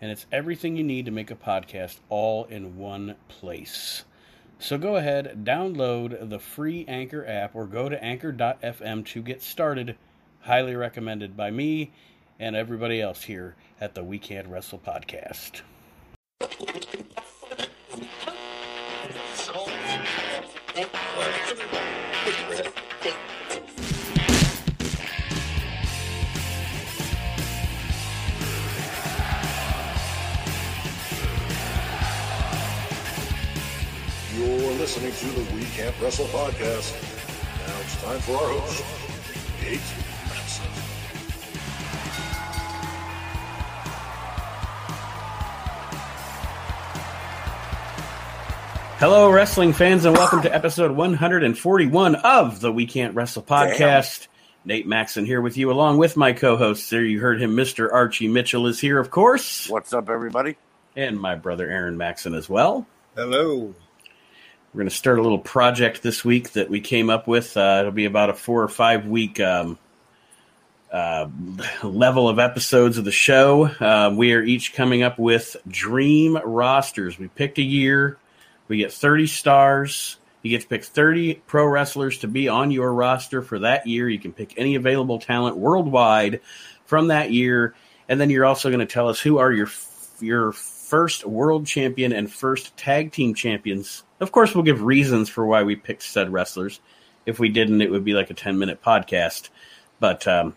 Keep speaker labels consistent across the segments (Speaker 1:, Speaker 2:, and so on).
Speaker 1: and it's everything you need to make a podcast all in one place. So go ahead, download the free Anchor app, or go to anchor.fm to get started. Highly recommended by me and everybody else here at the We Can't Wrestle podcast.
Speaker 2: Listening to the We Can't Wrestle podcast. Now it's time for our host, Nate Maxon.
Speaker 1: Hello, wrestling fans, and welcome to episode 141 of the We Can't Wrestle podcast. Nate Maxon here with you, along with my co host. There you heard him, Mr. Archie Mitchell is here, of course,
Speaker 3: What's up, everybody?
Speaker 1: and my brother Aaron Maxon as well.
Speaker 4: Hello.
Speaker 1: We're going to start a little project this week that we came up with. Uh, it'll be about a four or five week um, uh, level of episodes of the show. Uh, we are each coming up with dream rosters. We picked a year. We get 30 stars. You get to pick 30 pro wrestlers to be on your roster for that year. You can pick any available talent worldwide from that year. And then you're also going to tell us who are your your first world champion and first tag team champions. Of course, we'll give reasons for why we picked said wrestlers. If we didn't, it would be like a 10 minute podcast. But um,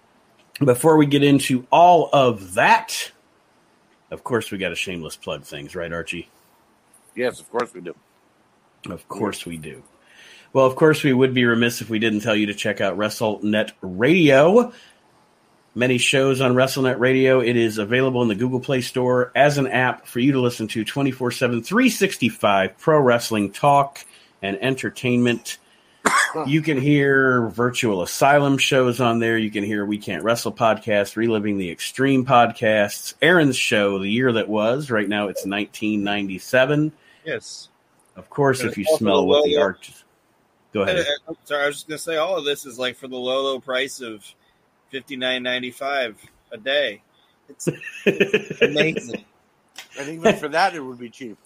Speaker 1: before we get into all of that, of course, we got a shameless plug things, right, Archie?
Speaker 3: Yes, of course we do.
Speaker 1: Of course we do. Well, of course, we would be remiss if we didn't tell you to check out WrestleNet Radio. Many shows on WrestleNet Radio. It is available in the Google Play Store as an app for you to listen to 24 7, 365 pro wrestling talk and entertainment. You can hear Virtual Asylum shows on there. You can hear We Can't Wrestle podcast, Reliving the Extreme podcasts, Aaron's show, The Year That Was. Right now it's 1997.
Speaker 4: Yes.
Speaker 1: Of course, if you smell what the
Speaker 4: Lola.
Speaker 1: arch. Go
Speaker 4: And,
Speaker 1: ahead.
Speaker 4: uh, sorry, I was just gonna say all of this is like for the low, low price of fifty nine ninety five a day. It's amazing.
Speaker 3: And even for that, it would be cheap.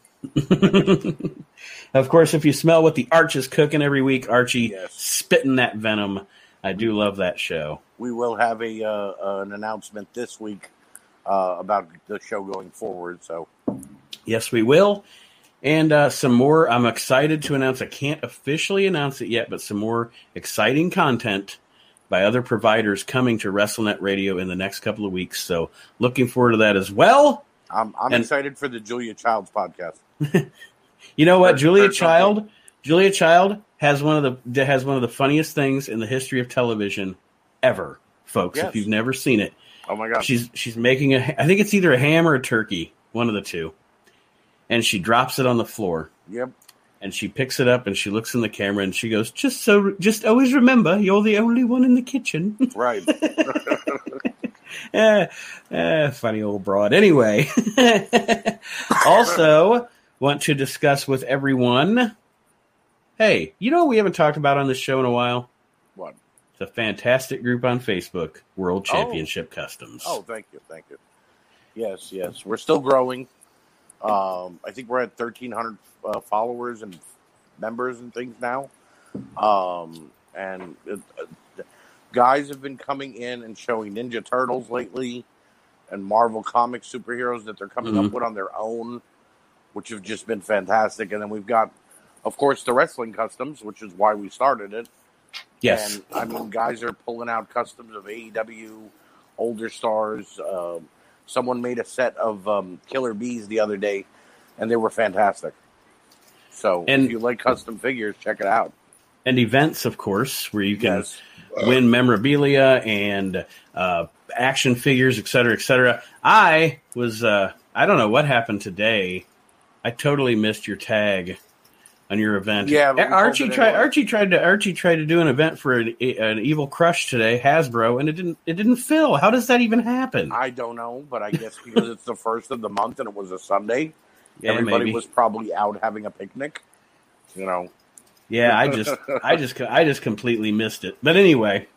Speaker 1: of course, if you smell what the Arch is cooking every week, Archie
Speaker 3: Yes.
Speaker 1: spitting that venom. I do love that show.
Speaker 3: We will have a uh, an announcement this week uh, about the show going forward. So
Speaker 1: Yes, we will. And uh, some more. I'm excited to announce. I can't officially announce it yet, but some more exciting content by other providers coming to WrestleNet Radio in the next couple of weeks. So, looking forward to that as well.
Speaker 3: I'm I'm
Speaker 1: And-
Speaker 3: excited for the Julia Childs podcast.
Speaker 1: You know what,
Speaker 3: Heard-
Speaker 1: Julia
Speaker 3: heard something.
Speaker 1: Child? Julia Child has one of the has one of the funniest things in the history of television ever, folks.
Speaker 3: Yes.
Speaker 1: If you've never seen it,
Speaker 3: Oh my god!
Speaker 1: she's she's making a. I think it's either a ham or a turkey, one of the two, and she drops it on the floor.
Speaker 3: Yep.
Speaker 1: And she picks it up and she looks in the camera and she goes, "Just so, just always remember, you're the only one in the kitchen."
Speaker 3: Right.
Speaker 1: eh, eh, funny old broad. Anyway, also want to discuss with everyone. Hey, you know what we haven't talked about on this show in a while?
Speaker 3: what?
Speaker 1: It's a fantastic group on Facebook, World
Speaker 3: Oh.
Speaker 1: Championship Customs.
Speaker 3: Oh, thank you, thank you. Yes, yes, we're still growing. Um, I think we're at 1,300 uh, followers and members and things now. Um, and it, uh, guys have been coming in and showing Ninja Turtles lately, and Marvel comic superheroes that they're coming
Speaker 1: Mhm.
Speaker 3: up with on their own, which have just been fantastic. And then we've got, of course, the wrestling customs, which is why we started it.
Speaker 1: yes.
Speaker 3: And I mean, guys are pulling out customs of AEW, older stars. Um, someone made a set of um, Killer Bees the other day, and they were fantastic. So
Speaker 1: And-
Speaker 3: if you like custom figures, check it out.
Speaker 1: and events, of course, where you can
Speaker 3: Yes.
Speaker 1: win memorabilia and uh, action figures, et cetera, et cetera. I was uh, I don't know what happened today. I totally missed your tag on your event.
Speaker 3: Yeah,
Speaker 1: Archie tried.
Speaker 3: anyway.
Speaker 1: Archie tried to. Archie tried to do an event for an, an Evil Crush today, Hasbro, and it didn't. It didn't fill. How does that even happen?
Speaker 3: I don't know, but I guess because it's the first of the month and it was a Sunday,
Speaker 1: yeah,
Speaker 3: everybody
Speaker 1: maybe.
Speaker 3: was probably out having a picnic. You know,
Speaker 1: Yeah, I just, I just, I just completely missed it. But anyway,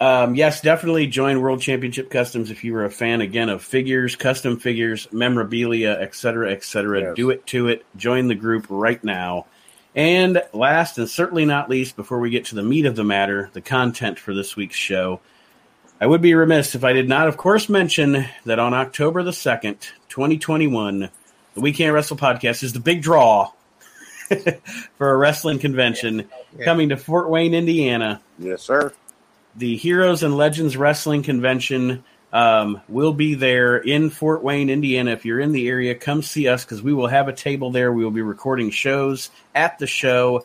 Speaker 1: um, yes, definitely join World Championship Customs if you were a fan again of figures, custom figures, memorabilia, etc., etc.
Speaker 3: Yes.
Speaker 1: Do it to it. Join the group right now. And last and certainly not least, before we get to the meat of the matter, the content for this week's show, I would be remiss if I did not, of course, mention that on October the second, twenty twenty one, the We Can't Wrestle podcast is the big draw for a wrestling convention
Speaker 4: Yeah.
Speaker 1: coming to Fort Wayne, Indiana.
Speaker 3: yes, sir.
Speaker 1: The Heroes and Legends Wrestling Convention um, will be there in Fort Wayne, Indiana. If you're in the area, come see us because we will have a table there. We will be recording shows at the show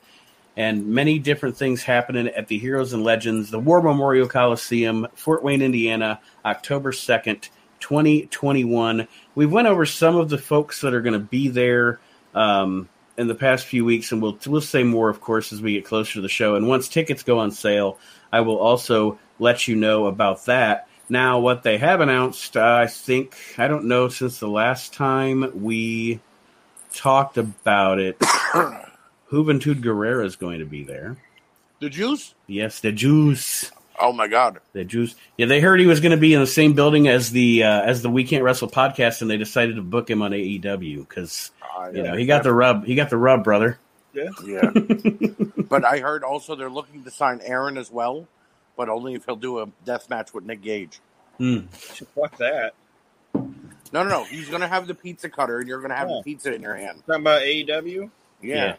Speaker 1: and many different things happening at the Heroes and Legends, the War Memorial Coliseum, Fort Wayne, Indiana, October 2nd, 2021. We went over some of the folks that are going to be there um, in the past few weeks, and we'll we'll say more, of course, as we get closer to the show. And once tickets go on sale, I will also let you know about that. Now, what they have announced, uh, I think I don't know since the last time we talked about it. Juventud Guerrera is going to be there.
Speaker 3: The juice?
Speaker 1: Yes, the Juice.
Speaker 3: Oh my god.
Speaker 1: The Juice. Yeah, they heard he was going to be in the same building as the uh, as the We Can't Wrestle podcast, and they decided to book him on AEW because
Speaker 3: I-
Speaker 1: you know he got the rub. He got the rub, brother.
Speaker 3: Yeah. but I heard also they're looking to sign Aaron as well, but only if he'll do a death match with Nick Gage.
Speaker 1: Hmm.
Speaker 4: Fuck that.
Speaker 3: No, no, no. He's gonna have the pizza cutter, and you're gonna have
Speaker 4: Oh.
Speaker 3: the pizza in your hand.
Speaker 4: Talking about AEW,
Speaker 3: Yeah.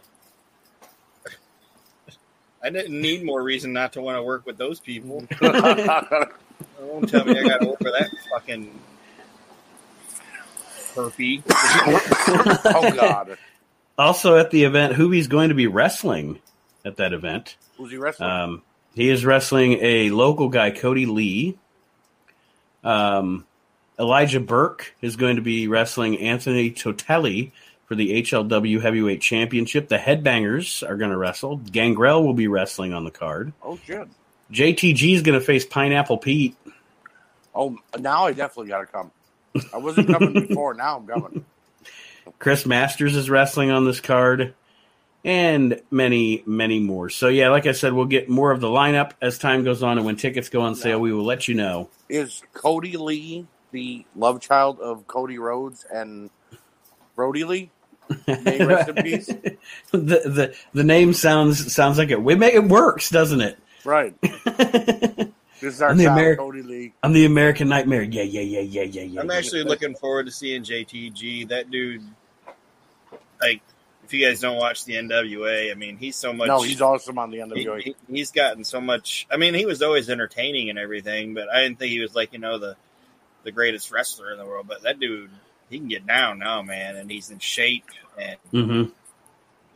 Speaker 4: I didn't need more reason not to want to work with those people. Don't tell me I got to work for that fucking herpy.
Speaker 3: Oh, God.
Speaker 1: Also at the event, Hoovie's going to be wrestling at that event.
Speaker 3: Who's he wrestling?
Speaker 1: Um, he is wrestling a local guy, Cody Lee. Um, Elijah Burke is going to be wrestling Anthony Totelli for the HLW Heavyweight Championship. The Headbangers are going to wrestle. Gangrel will be wrestling on the card.
Speaker 3: oh shit.
Speaker 1: JTG is going to face Pineapple Pete.
Speaker 3: Oh, now I definitely gotta come. I wasn't coming before. Now I'm coming.
Speaker 1: Chris Masters is wrestling on this card, and many, many more. So, yeah, like I said, we'll get more of the lineup as time goes on, and when tickets go on sale, we will let you know.
Speaker 3: Is Cody Lee the love child of Cody Rhodes and Brodie Lee? May rest in peace.
Speaker 1: the, the the name sounds sounds like it. We make it works, doesn't it?
Speaker 3: Right. This is our
Speaker 1: And the
Speaker 3: child,
Speaker 1: Ameri-
Speaker 3: Cody Lee.
Speaker 1: I'm the American Nightmare. Yeah, yeah, yeah, yeah, yeah, yeah.
Speaker 4: I'm
Speaker 1: yeah.
Speaker 4: actually looking forward to seeing JTG. That dude, like, if you guys don't watch the NWA, I mean, he's so much.
Speaker 3: No, he's awesome on the
Speaker 4: he,
Speaker 3: NWA.
Speaker 4: he- he's gotten so much. I mean, he was always entertaining and everything, but I didn't think he was like you know the the greatest wrestler in the world. But that dude, he can get down now, man, and he's in shape. And
Speaker 1: Mhm.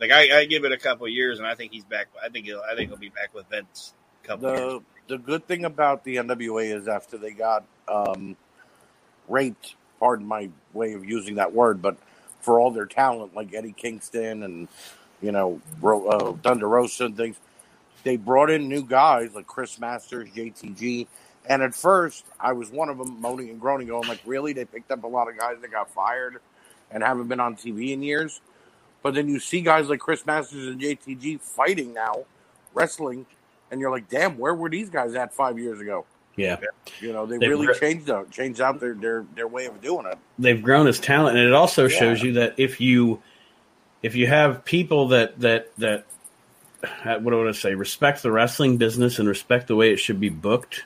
Speaker 4: like I, I give it a couple years, and I think he's back. I think he'll. I think he'll be back with Vince. A couple years.
Speaker 3: The good thing about the NWA is after they got um, raped, pardon my way of using that word, but for all their talent, like Eddie Kingston and you know Ro- uh, Thunder Rosa and things, they brought in new guys like Chris Masters, JTG, and at first I was one of them moaning and groaning, going like, "Really? They picked up a lot of guys that got fired and haven't been on TV in years." But then you see guys like Chris Masters and JTG fighting now, wrestling, and you're like, damn, where were these guys at five years ago?
Speaker 1: Yeah,
Speaker 3: You know, they
Speaker 1: They've
Speaker 3: really
Speaker 1: re-
Speaker 3: changed out changed out their, their their way of doing it.
Speaker 1: they've grown as talent, and it also
Speaker 3: Yeah.
Speaker 1: shows you that if you if you have people that that that uh, what do I want to say respect the wrestling business and respect the way it should be booked,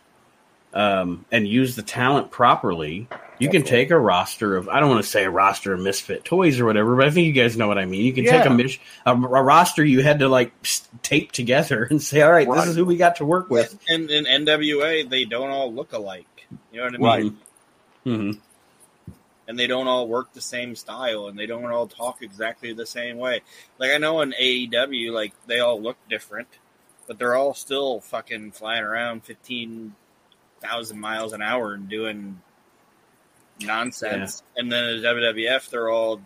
Speaker 1: um, and use the talent properly, you can take a roster of I don't want to say a roster of misfit toys or whatever, but I think you guys know what I mean. You can take a, mis- a, a roster you had to like tape together and say, all right, this is who we got to work with.
Speaker 4: And in NWA, they don't all look alike. You know what I mean?
Speaker 3: Right.
Speaker 1: hmm
Speaker 4: and they don't all work the same style and they don't all talk exactly the same way. Like I know in AEW, like they all look different, but they're all still fucking flying around fifteen thousand miles an hour and doing nonsense. And then in WWF, they're all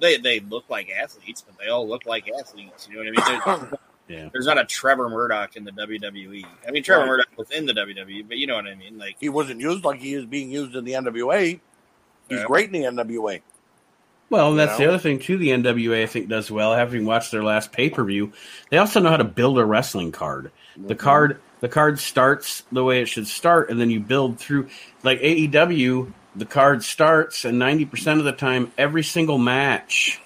Speaker 4: they they look like athletes, but they all look like athletes. You know what I mean? There's,
Speaker 1: Yeah.
Speaker 4: there's not a Trevor Murdoch in the WWE. I mean, Trevor
Speaker 3: Right.
Speaker 4: Murdoch was in the WWE, but you know what I mean. Like,
Speaker 3: he wasn't used like he is being used in the NWA. He's
Speaker 4: Yeah.
Speaker 3: great in the NWA.
Speaker 1: Well, and that's
Speaker 3: You
Speaker 1: the other thing too. The NWA I think does well. Having watched their last pay per view, they also know how to build a wrestling card. The mm-hmm. card, the card starts the way it should start, and then you build through. Like AEW, the card starts, and ninety percent of the time, every single match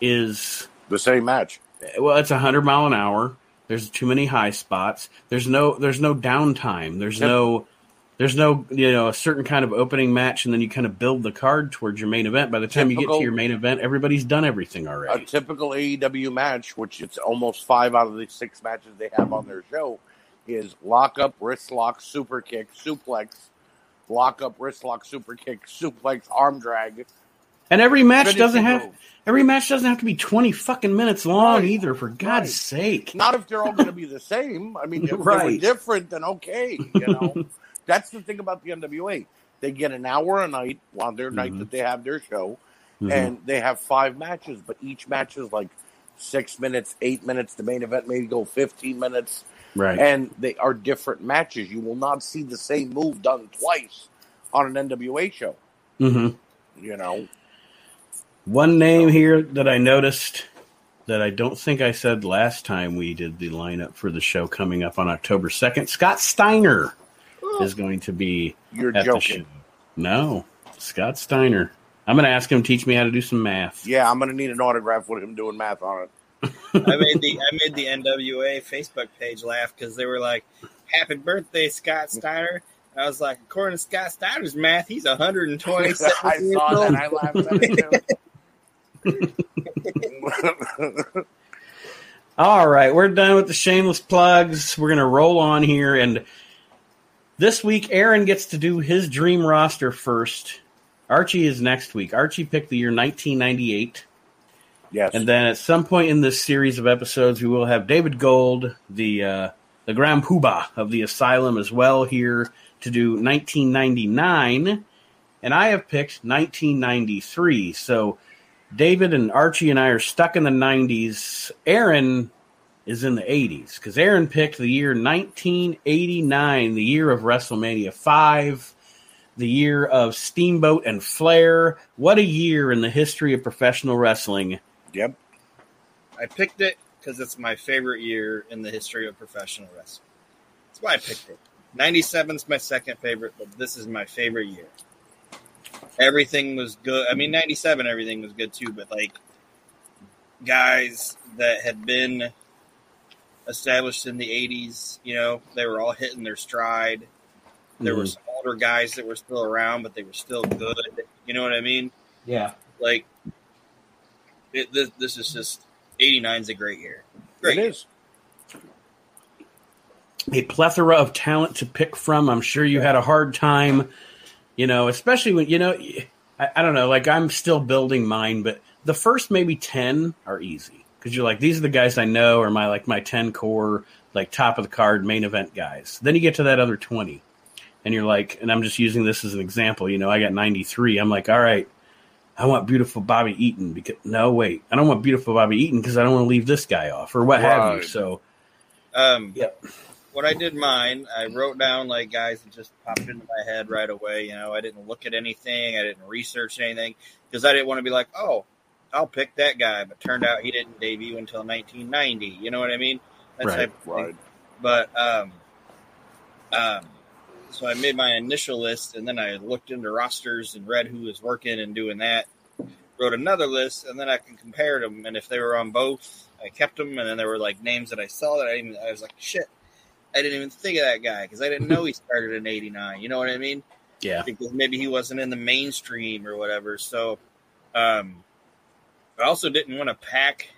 Speaker 1: is
Speaker 3: The same match.
Speaker 1: well, it's a hundred mile an hour. There's too many high spots. There's no there's no downtime. There's
Speaker 3: Yep.
Speaker 1: no there's no you know a certain kind of opening match, and then you kind of build the card towards your main event. By the time you get to your main event, everybody's done everything already A
Speaker 3: typical AEW match, which it's almost five out of the six matches they have on their show, is lock up, wrist lock, super kick, suplex, lock up, wrist lock, super kick, suplex, arm drag.
Speaker 1: And every match doesn't have
Speaker 3: move.
Speaker 1: every match doesn't have to be twenty fucking minutes long
Speaker 3: Right.
Speaker 1: either. For God's
Speaker 3: Right.
Speaker 1: sake,
Speaker 3: Not if they're all going to be the same. I mean, if they were
Speaker 1: Right.
Speaker 3: different, then okay. You know, that's the thing about the NWA. They get an hour a night on their night
Speaker 1: Mhm.
Speaker 3: that they have their show,
Speaker 1: Mhm.
Speaker 3: and they have five matches, but each match is like six minutes, eight minutes. The main event may go fifteen minutes,
Speaker 1: right?
Speaker 3: and they are different matches. You will not see the same move done twice on an NWA show.
Speaker 1: hmm
Speaker 3: You know,
Speaker 1: One name here that I noticed that I don't think I said last time we did the lineup for the show coming up on October 2nd. Scott Steiner is going to be
Speaker 3: you're
Speaker 1: at the show.
Speaker 3: joking.
Speaker 1: No, Scott Steiner. I'm going to ask him to teach me how to do some math.
Speaker 3: Yeah, I'm going to need an autograph with him doing math on it.
Speaker 4: I made the I made the NWA Facebook page laugh because they were like, "Happy birthday, Scott Steiner." I was like, according to Scott Steiner's math, he's 127
Speaker 3: I
Speaker 4: years
Speaker 3: saw
Speaker 4: old.
Speaker 3: that. I laughed at it too.
Speaker 1: All right, we're done with the shameless plugs. We're going to roll on here. And this week, Aaron gets to do his dream roster first. Archie is next week. Archie picked the year 1998.
Speaker 3: Yes.
Speaker 1: And then at some point in this series of episodes, we will have David Gold, the uh, the Grand Poobah of the Asylum, as well here to do 1999, and I have picked 1993. So David and Archie and I are stuck in the 90s. Aaron is in the 80s because Aaron picked the year 1989, the year of WrestleMania 5. The year of Steamboat and Flair. What a year in the history of professional wrestling.
Speaker 3: Yep.
Speaker 4: I picked it because it's my favorite year in the history of professional wrestling. That's why I picked it. 97 is my second favorite, but this is my favorite year. Everything was good. I mean, 97, everything was good too, but like guys that had been established in the 80s, you know, they were all hitting their stride. There were
Speaker 1: Mhm.
Speaker 4: some older guys that were still around, but they were still good. You know what I mean?
Speaker 1: Yeah.
Speaker 4: Like, it, this, this is just 89 is a great year. Great.
Speaker 3: It is.
Speaker 1: a plethora of talent to pick from. I'm sure you had a hard time, you know, especially when, you know, I, I don't know, like I'm still building mine, but the first maybe 10 are easy because you're like, these are the guys I know or my, like my 10 core, like top of the card main event guys. Then you get to that other 20 and you're like, and I'm just using this as an example, you know, I got 93. I'm like, all right, I want beautiful Bobby Eaton because no, wait, I don't want beautiful Bobby Eaton because I don't want to leave this guy off or what have you. So,
Speaker 4: Um,
Speaker 1: Yep.
Speaker 4: When I did mine, I wrote down like guys that just popped into my head right away. You know, I didn't look at anything, I didn't research anything because I didn't want to be like, oh, I'll pick that guy. But turned out he didn't debut until 1990. You know what I mean? That
Speaker 1: Right,
Speaker 4: type of thing.
Speaker 3: Right.
Speaker 4: But um, um, so I made my initial list, and then I looked into rosters and read who was working and doing that. Wrote another list, and then I can compare them. And if they were on both, I kept them. And then there were like names that I saw that I even I was like, shit, I didn't even think of that guy because I didn't know he started in '89. You know what I mean?
Speaker 1: yeah.
Speaker 4: because maybe he wasn't in the mainstream or whatever. So, um, I also didn't want to pack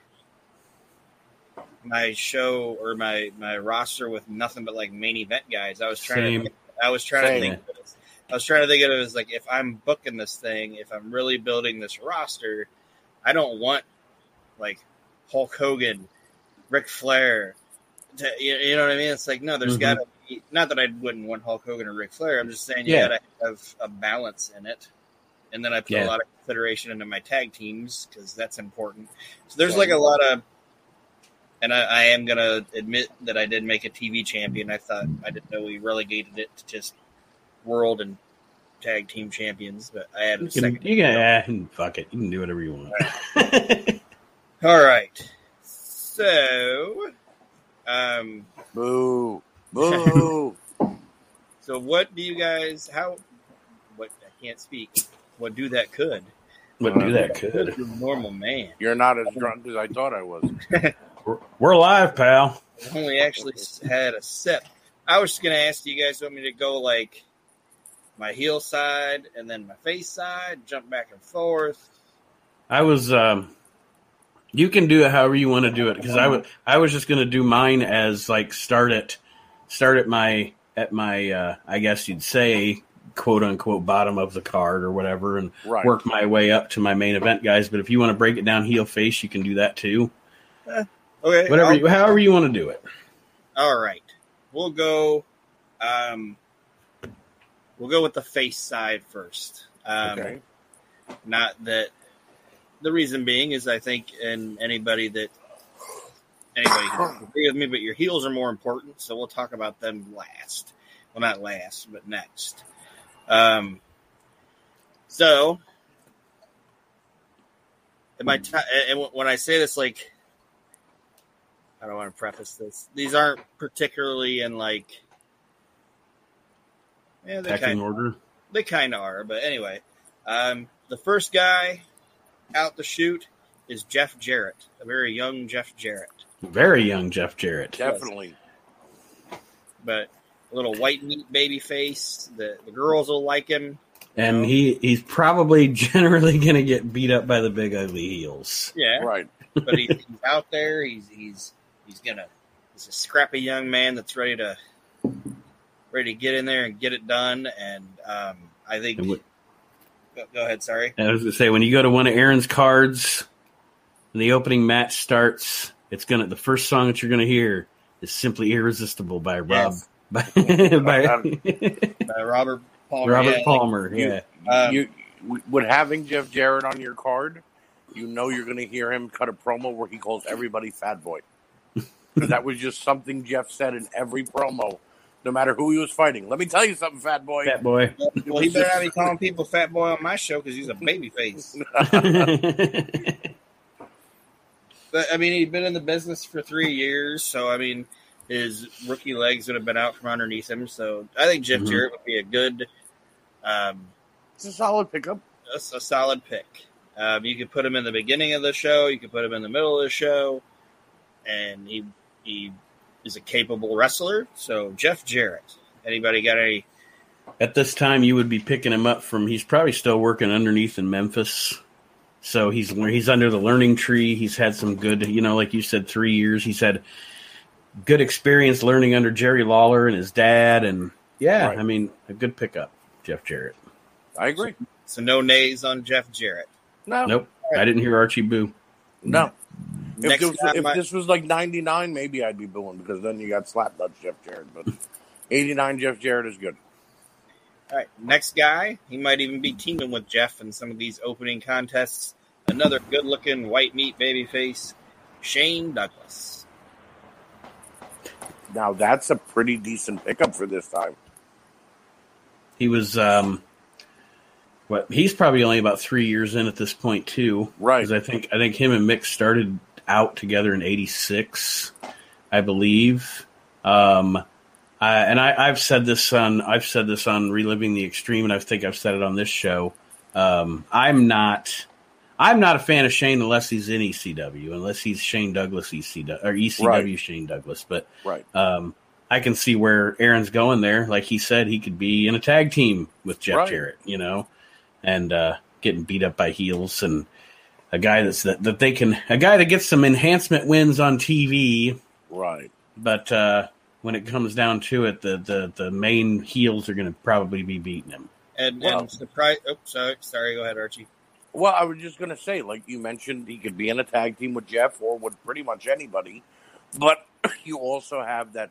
Speaker 4: my show or my my roster with nothing but like main event guys. I was trying
Speaker 1: Same.
Speaker 4: to I was trying to think of. I was trying to think of it as like if I'm booking this thing, if I'm really building this roster, I don't want like Hulk Hogan, Ric Flair, To, you, you know what I mean? It's like no, there's
Speaker 1: Mhm.
Speaker 4: got to be. Not that I wouldn't want Hulk Hogan or Ric Flair. I'm just saying you
Speaker 1: Yeah.
Speaker 4: got to have a balance in it. And then I put
Speaker 1: Yeah.
Speaker 4: a lot of consideration into my tag teams because that's important. So there's like a lot of, and I, I am gonna admit that I did make a TV champion. I thought I didn't know we relegated it to just world and tag team champions, but I had a
Speaker 1: You
Speaker 4: second.
Speaker 1: can, you can eh, fuck it. You can do whatever you want.
Speaker 4: All right. So, um,
Speaker 3: Boo. Boo.
Speaker 4: so what do you guys? How? What I can't speak. What do that could?
Speaker 1: What do that could.
Speaker 4: You're a normal man.
Speaker 3: You're not as drunk as I thought I was.
Speaker 1: We're, we're live, pal.
Speaker 4: I've only actually had a sip. I was just gonna ask, do you guys want me to go like my heel side and then my face side, jump back and forth?
Speaker 1: I was. Um, you can do it however you want to do it because I was. I was just going to do mine as like start at start at my at my. Uh, I guess you'd say quote unquote bottom of the card or whatever, and
Speaker 3: Right.
Speaker 1: work my way up to my main event guys. But if you want to break it down heel face, you can do that too.
Speaker 4: Okay,
Speaker 1: Whatever, you, however you want to do it.
Speaker 4: All right, we'll go. Um, we'll go with the face side first. Um,
Speaker 3: Okay.
Speaker 4: Not that the reason being is I think, and anybody that anybody can agree with me, but your heels are more important, so we'll talk about them last. Well, not last, but next. Um, so, am I? T- and when I say this, like, I don't want to preface this. These aren't particularly in like. Yeah, they
Speaker 1: Pecking
Speaker 4: kind
Speaker 1: order.
Speaker 4: they kind of are, but anyway, um, the first guy out the chute is Jeff Jarrett, a very young Jeff Jarrett,
Speaker 1: Very young Jeff Jarrett.
Speaker 3: Definitely.
Speaker 4: but a little white meat baby face. The the girls will like him.
Speaker 1: And he, he's probably generally going to get beat up by the big ugly heels.
Speaker 4: Yeah,
Speaker 3: Right.
Speaker 4: but he, he's out there. He's he's he's gonna. He's a scrappy young man that's ready to ready to get in there and get it done. And um, I think.
Speaker 1: And what-
Speaker 4: Go, go ahead. Sorry.
Speaker 1: I was going to say, when you go to one of Aaron's cards, and the opening match starts, it's gonna the first song that you're gonna hear is "Simply Irresistible" by Rob
Speaker 4: Yes.
Speaker 1: by, by
Speaker 4: Uh, Robert Palmer.
Speaker 1: Robert
Speaker 4: yeah, like,
Speaker 1: Palmer.
Speaker 3: You-
Speaker 1: yeah,
Speaker 4: Um,
Speaker 3: you with having Jeff Jarrett on your card, you know you're going to hear him cut a promo where he calls everybody fat boy. That was just something Jeff said in every promo, no matter who he was fighting. Let me tell you something, fat boy.
Speaker 1: Fat Boy.
Speaker 4: Well, he better not be calling people fat boy on my show because he's a baby face. But I mean, he'd been in the business for three years, so I mean, his rookie legs would have been out from underneath him. So I think Jeff
Speaker 1: Mhm.
Speaker 4: Jarrett would be a good, um,
Speaker 3: It's a solid pickup.
Speaker 4: a, a solid pick. Um, you could put him in the beginning of the show. You could put him in the middle of the show, and he he is a capable wrestler. So Jeff Jarrett. Anybody got any?
Speaker 1: At this time, you would be picking him up from. He's probably still working underneath in Memphis, so he's he's under the learning tree. He's had some good, you know, like you said, three years. He's had good experience learning under Jerry Lawler and his dad, and yeah,
Speaker 3: Right.
Speaker 1: I mean, a good pickup, Jeff Jarrett.
Speaker 3: I agree.
Speaker 4: So no nays on Jeff Jarrett.
Speaker 3: No,
Speaker 1: Nope, I didn't hear Archie boo.
Speaker 3: no. If, this, if
Speaker 4: I-
Speaker 3: this was like 99, maybe I'd be booing because then you got slap nuts Jeff Jarrett. But 89 Jeff Jarrett is good.
Speaker 4: All right, next guy. He might even be teaming with Jeff in some of these opening contests. Another good-looking white meat baby face, Shane Douglas.
Speaker 3: Now that's a pretty decent pickup for this time.
Speaker 1: He was, um, what? He's probably only about three years in at this point too.
Speaker 3: Right.
Speaker 1: Because I think I think him and Mick started out together in '86, I believe. Um, I, and I, I've said this on I've said this on reliving the extreme, and I think I've said it on this show. Um, I'm not I'm not a fan of Shane unless he's in ECW, unless he's Shane Douglas ECW or ECW
Speaker 3: Right.
Speaker 1: Shane Douglas. But
Speaker 3: Right.
Speaker 1: um, I can see where Aaron's going there. Like he said, he could be in a tag team with Jeff
Speaker 3: Right.
Speaker 1: Jarrett, you know, and uh, getting beat up by heels and a guy that's that, that they can a guy that gets some enhancement wins on TV,
Speaker 3: Right.
Speaker 1: but uh, when it comes down to it, the the, the main heels are going to probably be beating him.
Speaker 4: And,
Speaker 3: Wow.
Speaker 4: and surprise. Oh, sorry, sorry. Go ahead, Archie.
Speaker 3: Well, I was just going to say, like you mentioned, he could be in a tag team with Jeff or with pretty much anybody. But you also have that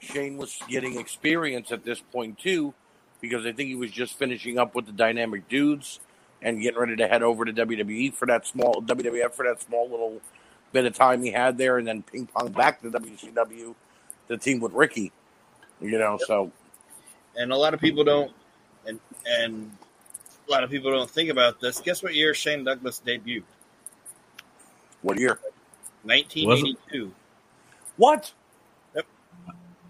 Speaker 3: Shane was getting experience at this point too, because I think he was just finishing up with the Dynamic Dudes and getting ready to head over to WWE for that small WWF for that small little bit of time he had there, and then ping pong back to WCW, the team with Ricky. You know, so
Speaker 4: And a lot of people don't, and and a lot of people don't think about this. Guess what year Shane Douglas debuted?
Speaker 3: what year?
Speaker 4: 1982.
Speaker 3: What? Yep.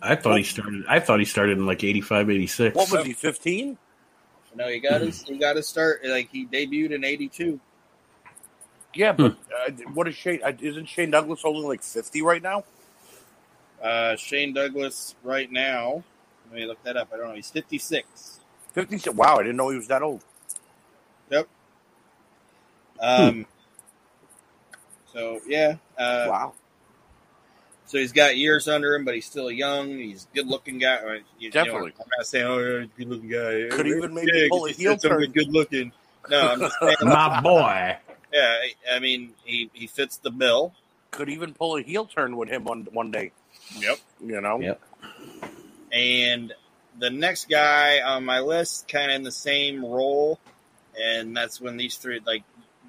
Speaker 1: I thought he started. I thought he started in like 85, 86.
Speaker 3: What was he? Fifteen?
Speaker 4: No, he got his he got his start like he debuted in '82.
Speaker 3: Yeah, but uh, what is Shane? Uh, isn't Shane Douglas only like fifty right now?
Speaker 4: Uh, Shane Douglas right now. Let me look that up. I don't know. He's 56.
Speaker 3: Fifty. Wow, I didn't know he was that old. Yep.
Speaker 4: Um. So yeah. Uh,
Speaker 3: wow.
Speaker 4: So he's got years under him, but he's still young. He's a good looking guy. Or, you
Speaker 3: Definitely.
Speaker 4: Know, I'm not saying, oh, you're a good looking guy.
Speaker 3: Could even maybe
Speaker 4: Yeah,
Speaker 3: pull a
Speaker 4: 'cause he
Speaker 3: heel turn.
Speaker 4: Good looking. No, I'm just saying.
Speaker 1: My boy.
Speaker 4: yeah, I- I mean, he, he fits the bill.
Speaker 3: Could even pull a heel turn with him one one day.
Speaker 4: Yep.
Speaker 3: You know.
Speaker 1: Yep.
Speaker 4: And the next guy on my list, kind of in the same role, and that's when these three, like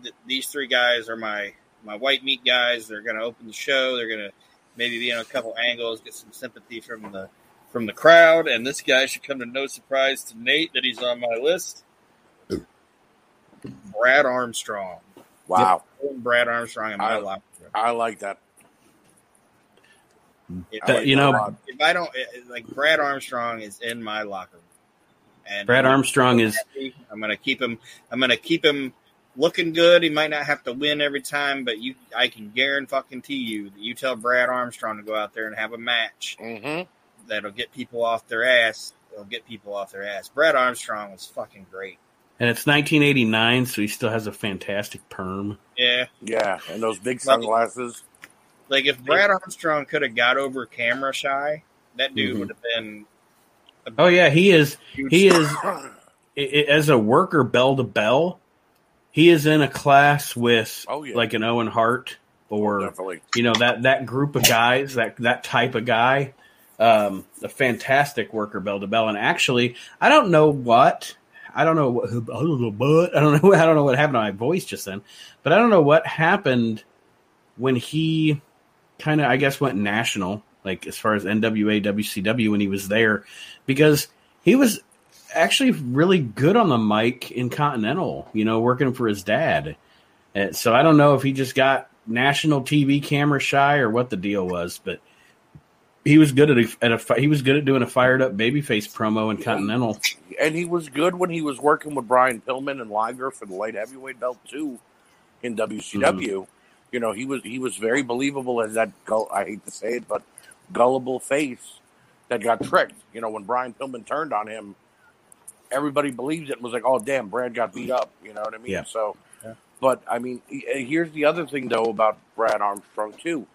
Speaker 4: th- these three guys, are my my white meat guys. They're going to open the show. They're going to maybe be in a couple angles, get some sympathy from the from the crowd. And this guy should come to no surprise to Nate that he's on my list. Brad Armstrong.
Speaker 3: Wow.
Speaker 4: Brad Armstrong in my
Speaker 3: I-
Speaker 4: locker.
Speaker 3: I like that.
Speaker 4: If,
Speaker 3: I
Speaker 1: That- you know,
Speaker 3: a
Speaker 4: if I don't eh, like Brad Armstrong is in my locker room, and
Speaker 1: Brad Armstrong is
Speaker 4: I'm gonna keep him. I'm gonna keep him looking good. He might not have to win every time, but you, I can guarantee you that you tell Brad Armstrong to go out there and have a match
Speaker 3: Mhm.
Speaker 4: that'll get people off their ass. It'll get people off their ass. Brad Armstrong was fucking great.
Speaker 1: and it's 1989, so he still has a fantastic perm.
Speaker 4: Yeah,
Speaker 3: Yeah, and those big sunglasses.
Speaker 4: like if Brad Armstrong could have got over camera shy, that dude
Speaker 1: Mhm.
Speaker 4: would have been. a
Speaker 1: Oh yeah, he is. He
Speaker 4: star.
Speaker 1: is i- i- as a worker bell to bell. He is in a class with
Speaker 3: Oh, yeah.
Speaker 1: like an Owen Hart or
Speaker 3: Definitely.
Speaker 1: you know that that group of guys that that type of guy um a fantastic worker bell to bell and actually i don't know what i don't know what I don't know what i don't know i don't know what happened to my voice just then but i don't know what happened when he kind of i guess went national like as far as nwa wcw when he was there because he was actually really good on the mic in continental you know working for his dad and so I don't know if he just got national TV camera shy or what the deal was, but he was good at a, at a he was good at doing a fired up babyface promo in Continental.
Speaker 3: And he was good when he was working with Brian Pillman and Liger for the light heavyweight belt too in WCW. Mm-hmm. You know, he was he was very believable as that gull, I hate to say it, but gullible face that got tricked. You know, when Brian Pillman turned on him, everybody believed it and was like, "Oh, damn, Brad got beat up." You know what I mean?
Speaker 1: Yeah.
Speaker 3: So,
Speaker 4: Yeah.
Speaker 3: but I mean, here's the other thing though about Brad Armstrong too.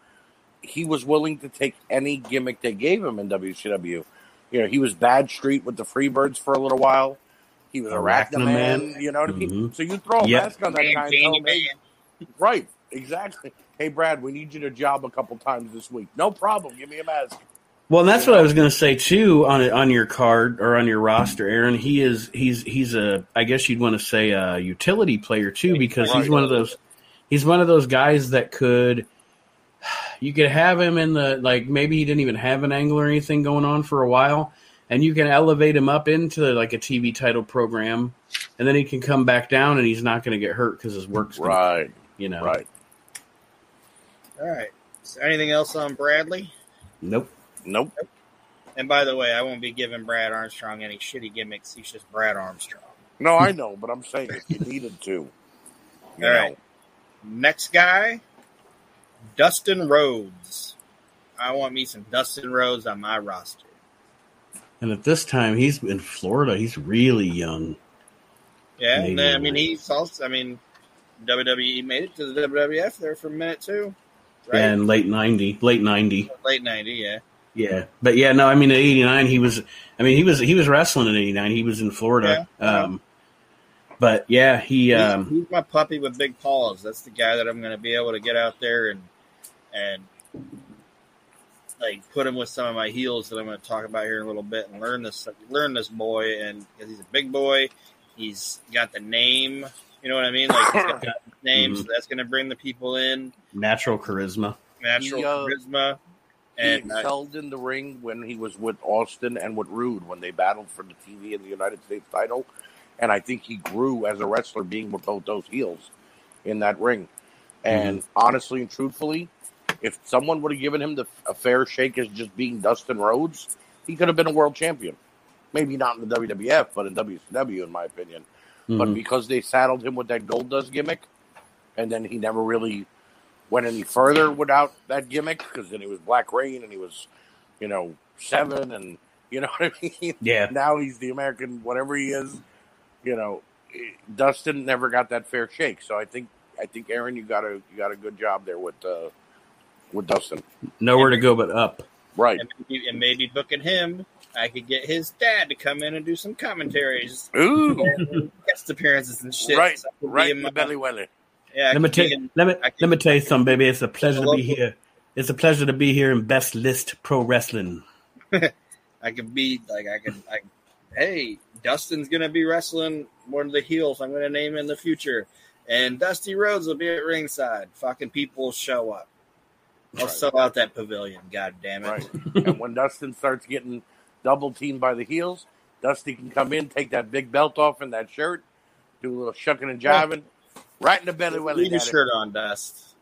Speaker 3: He was willing to take any gimmick they gave him in WCW. You know, he was Bad Street with the Freebirds for a little while. He was Arachnaman.
Speaker 1: Man.
Speaker 3: You know what I mean?
Speaker 1: Mhm.
Speaker 3: So you throw a
Speaker 1: Yep.
Speaker 3: mask on that
Speaker 4: Man,
Speaker 3: guy, and
Speaker 4: Janie Man.
Speaker 3: right? Exactly. Hey, Brad, we need you to job a couple times this week. No problem. Give me a mask.
Speaker 1: Well, and that's what I was going to say too on on your card or on your roster, Aaron. He is he's he's a I guess you'd want to say a utility player too because he's one of those he's one of those guys that could you could have him in the like maybe he didn't even have an angle or anything going on for a while and you can elevate him up into like a TV title program and then he can come back down and he's not going to get hurt because his work's gonna-
Speaker 3: Right.
Speaker 1: you know
Speaker 3: Right.
Speaker 4: All right. Is there anything else on Bradley?
Speaker 1: nope
Speaker 3: Nope.
Speaker 4: And by the way, I won't be giving Brad Armstrong any shitty gimmicks. He's just Brad Armstrong.
Speaker 3: No, I know, but I'm saying if you needed to. You
Speaker 4: All
Speaker 3: know.
Speaker 4: right. Next guy, Dustin Rhodes. I want me some Dustin Rhodes on my roster.
Speaker 1: and at this time he's in Florida he's really young
Speaker 4: Yeah, and then, I mean he's also. I mean, WWE made it to the WWF there for a minute too, right?
Speaker 1: and late 90 late 90
Speaker 4: Late ninety, yeah.
Speaker 1: Yeah, but yeah, no, I mean, in '89 he was. I mean, he was he was wrestling in '89. He was in Florida.
Speaker 4: Yeah,
Speaker 1: um, but yeah, he.
Speaker 4: He's-
Speaker 1: Um,
Speaker 4: he's, my puppy with big paws. That's the guy that I'm going to be able to get out there and and like put him with some of my heels that I'm going to talk about here in a little bit and learn this learn this boy and because he's a big boy, he's got the name. You know what I mean? Like he's got the name, so that's going to bring the people in.
Speaker 1: Natural charisma.
Speaker 4: Natural
Speaker 3: He, uh,
Speaker 4: charisma,
Speaker 3: He
Speaker 4: and uh,
Speaker 3: excelled in the ring when he was with Austin and with Rude when they battled for the TV and the United States title. And I think he grew as a wrestler being with both those heels in that ring. And honestly and truthfully, if someone would have given him the, a fair shake as just being Dustin Rhodes, he could have been a world champion. Maybe not in the WWF, but in WCW, in my opinion. But
Speaker 1: Mhm.
Speaker 3: because they saddled him with that Gold Dust gimmick, and then he never really went any further without that gimmick, because then he was Black Rain and he was, you know, Seven, and you know what I mean.
Speaker 1: Yeah.
Speaker 3: Now he's the American, whatever he is. You know, Dustin never got that fair shake. So I think, I think Aaron, you got a you got a good job there with uh, with Dustin.
Speaker 1: Nowhere to go but up.
Speaker 3: Right.
Speaker 4: and maybe, and maybe booking him, I could get his dad to come in and do some commentaries,
Speaker 3: Ooh.
Speaker 4: and guest appearances and shit.
Speaker 3: Right,
Speaker 4: So I could be
Speaker 3: right
Speaker 4: in
Speaker 3: in
Speaker 4: my-
Speaker 3: the belly welly.
Speaker 4: Yeah,
Speaker 1: Let me tell you,
Speaker 4: in-
Speaker 1: let me let me tell you something, baby. It's a pleasure to be here. It's a pleasure to be here in Best List Pro Wrestling.
Speaker 4: I could be like I could. I, hey, Dustin's gonna be wrestling one of the heels. I'm gonna name in the future, and Dusty Rhodes will be at ringside. Fucking people will show up. I'll
Speaker 3: Right.
Speaker 4: sell out that pavilion. God damn it!
Speaker 3: Right. and when Dustin starts getting double teamed by the heels, Dusty can come in, take that big belt off and that shirt, do a little shucking and jiving, right in the belly welly.
Speaker 4: Leave your shirt on, Dust.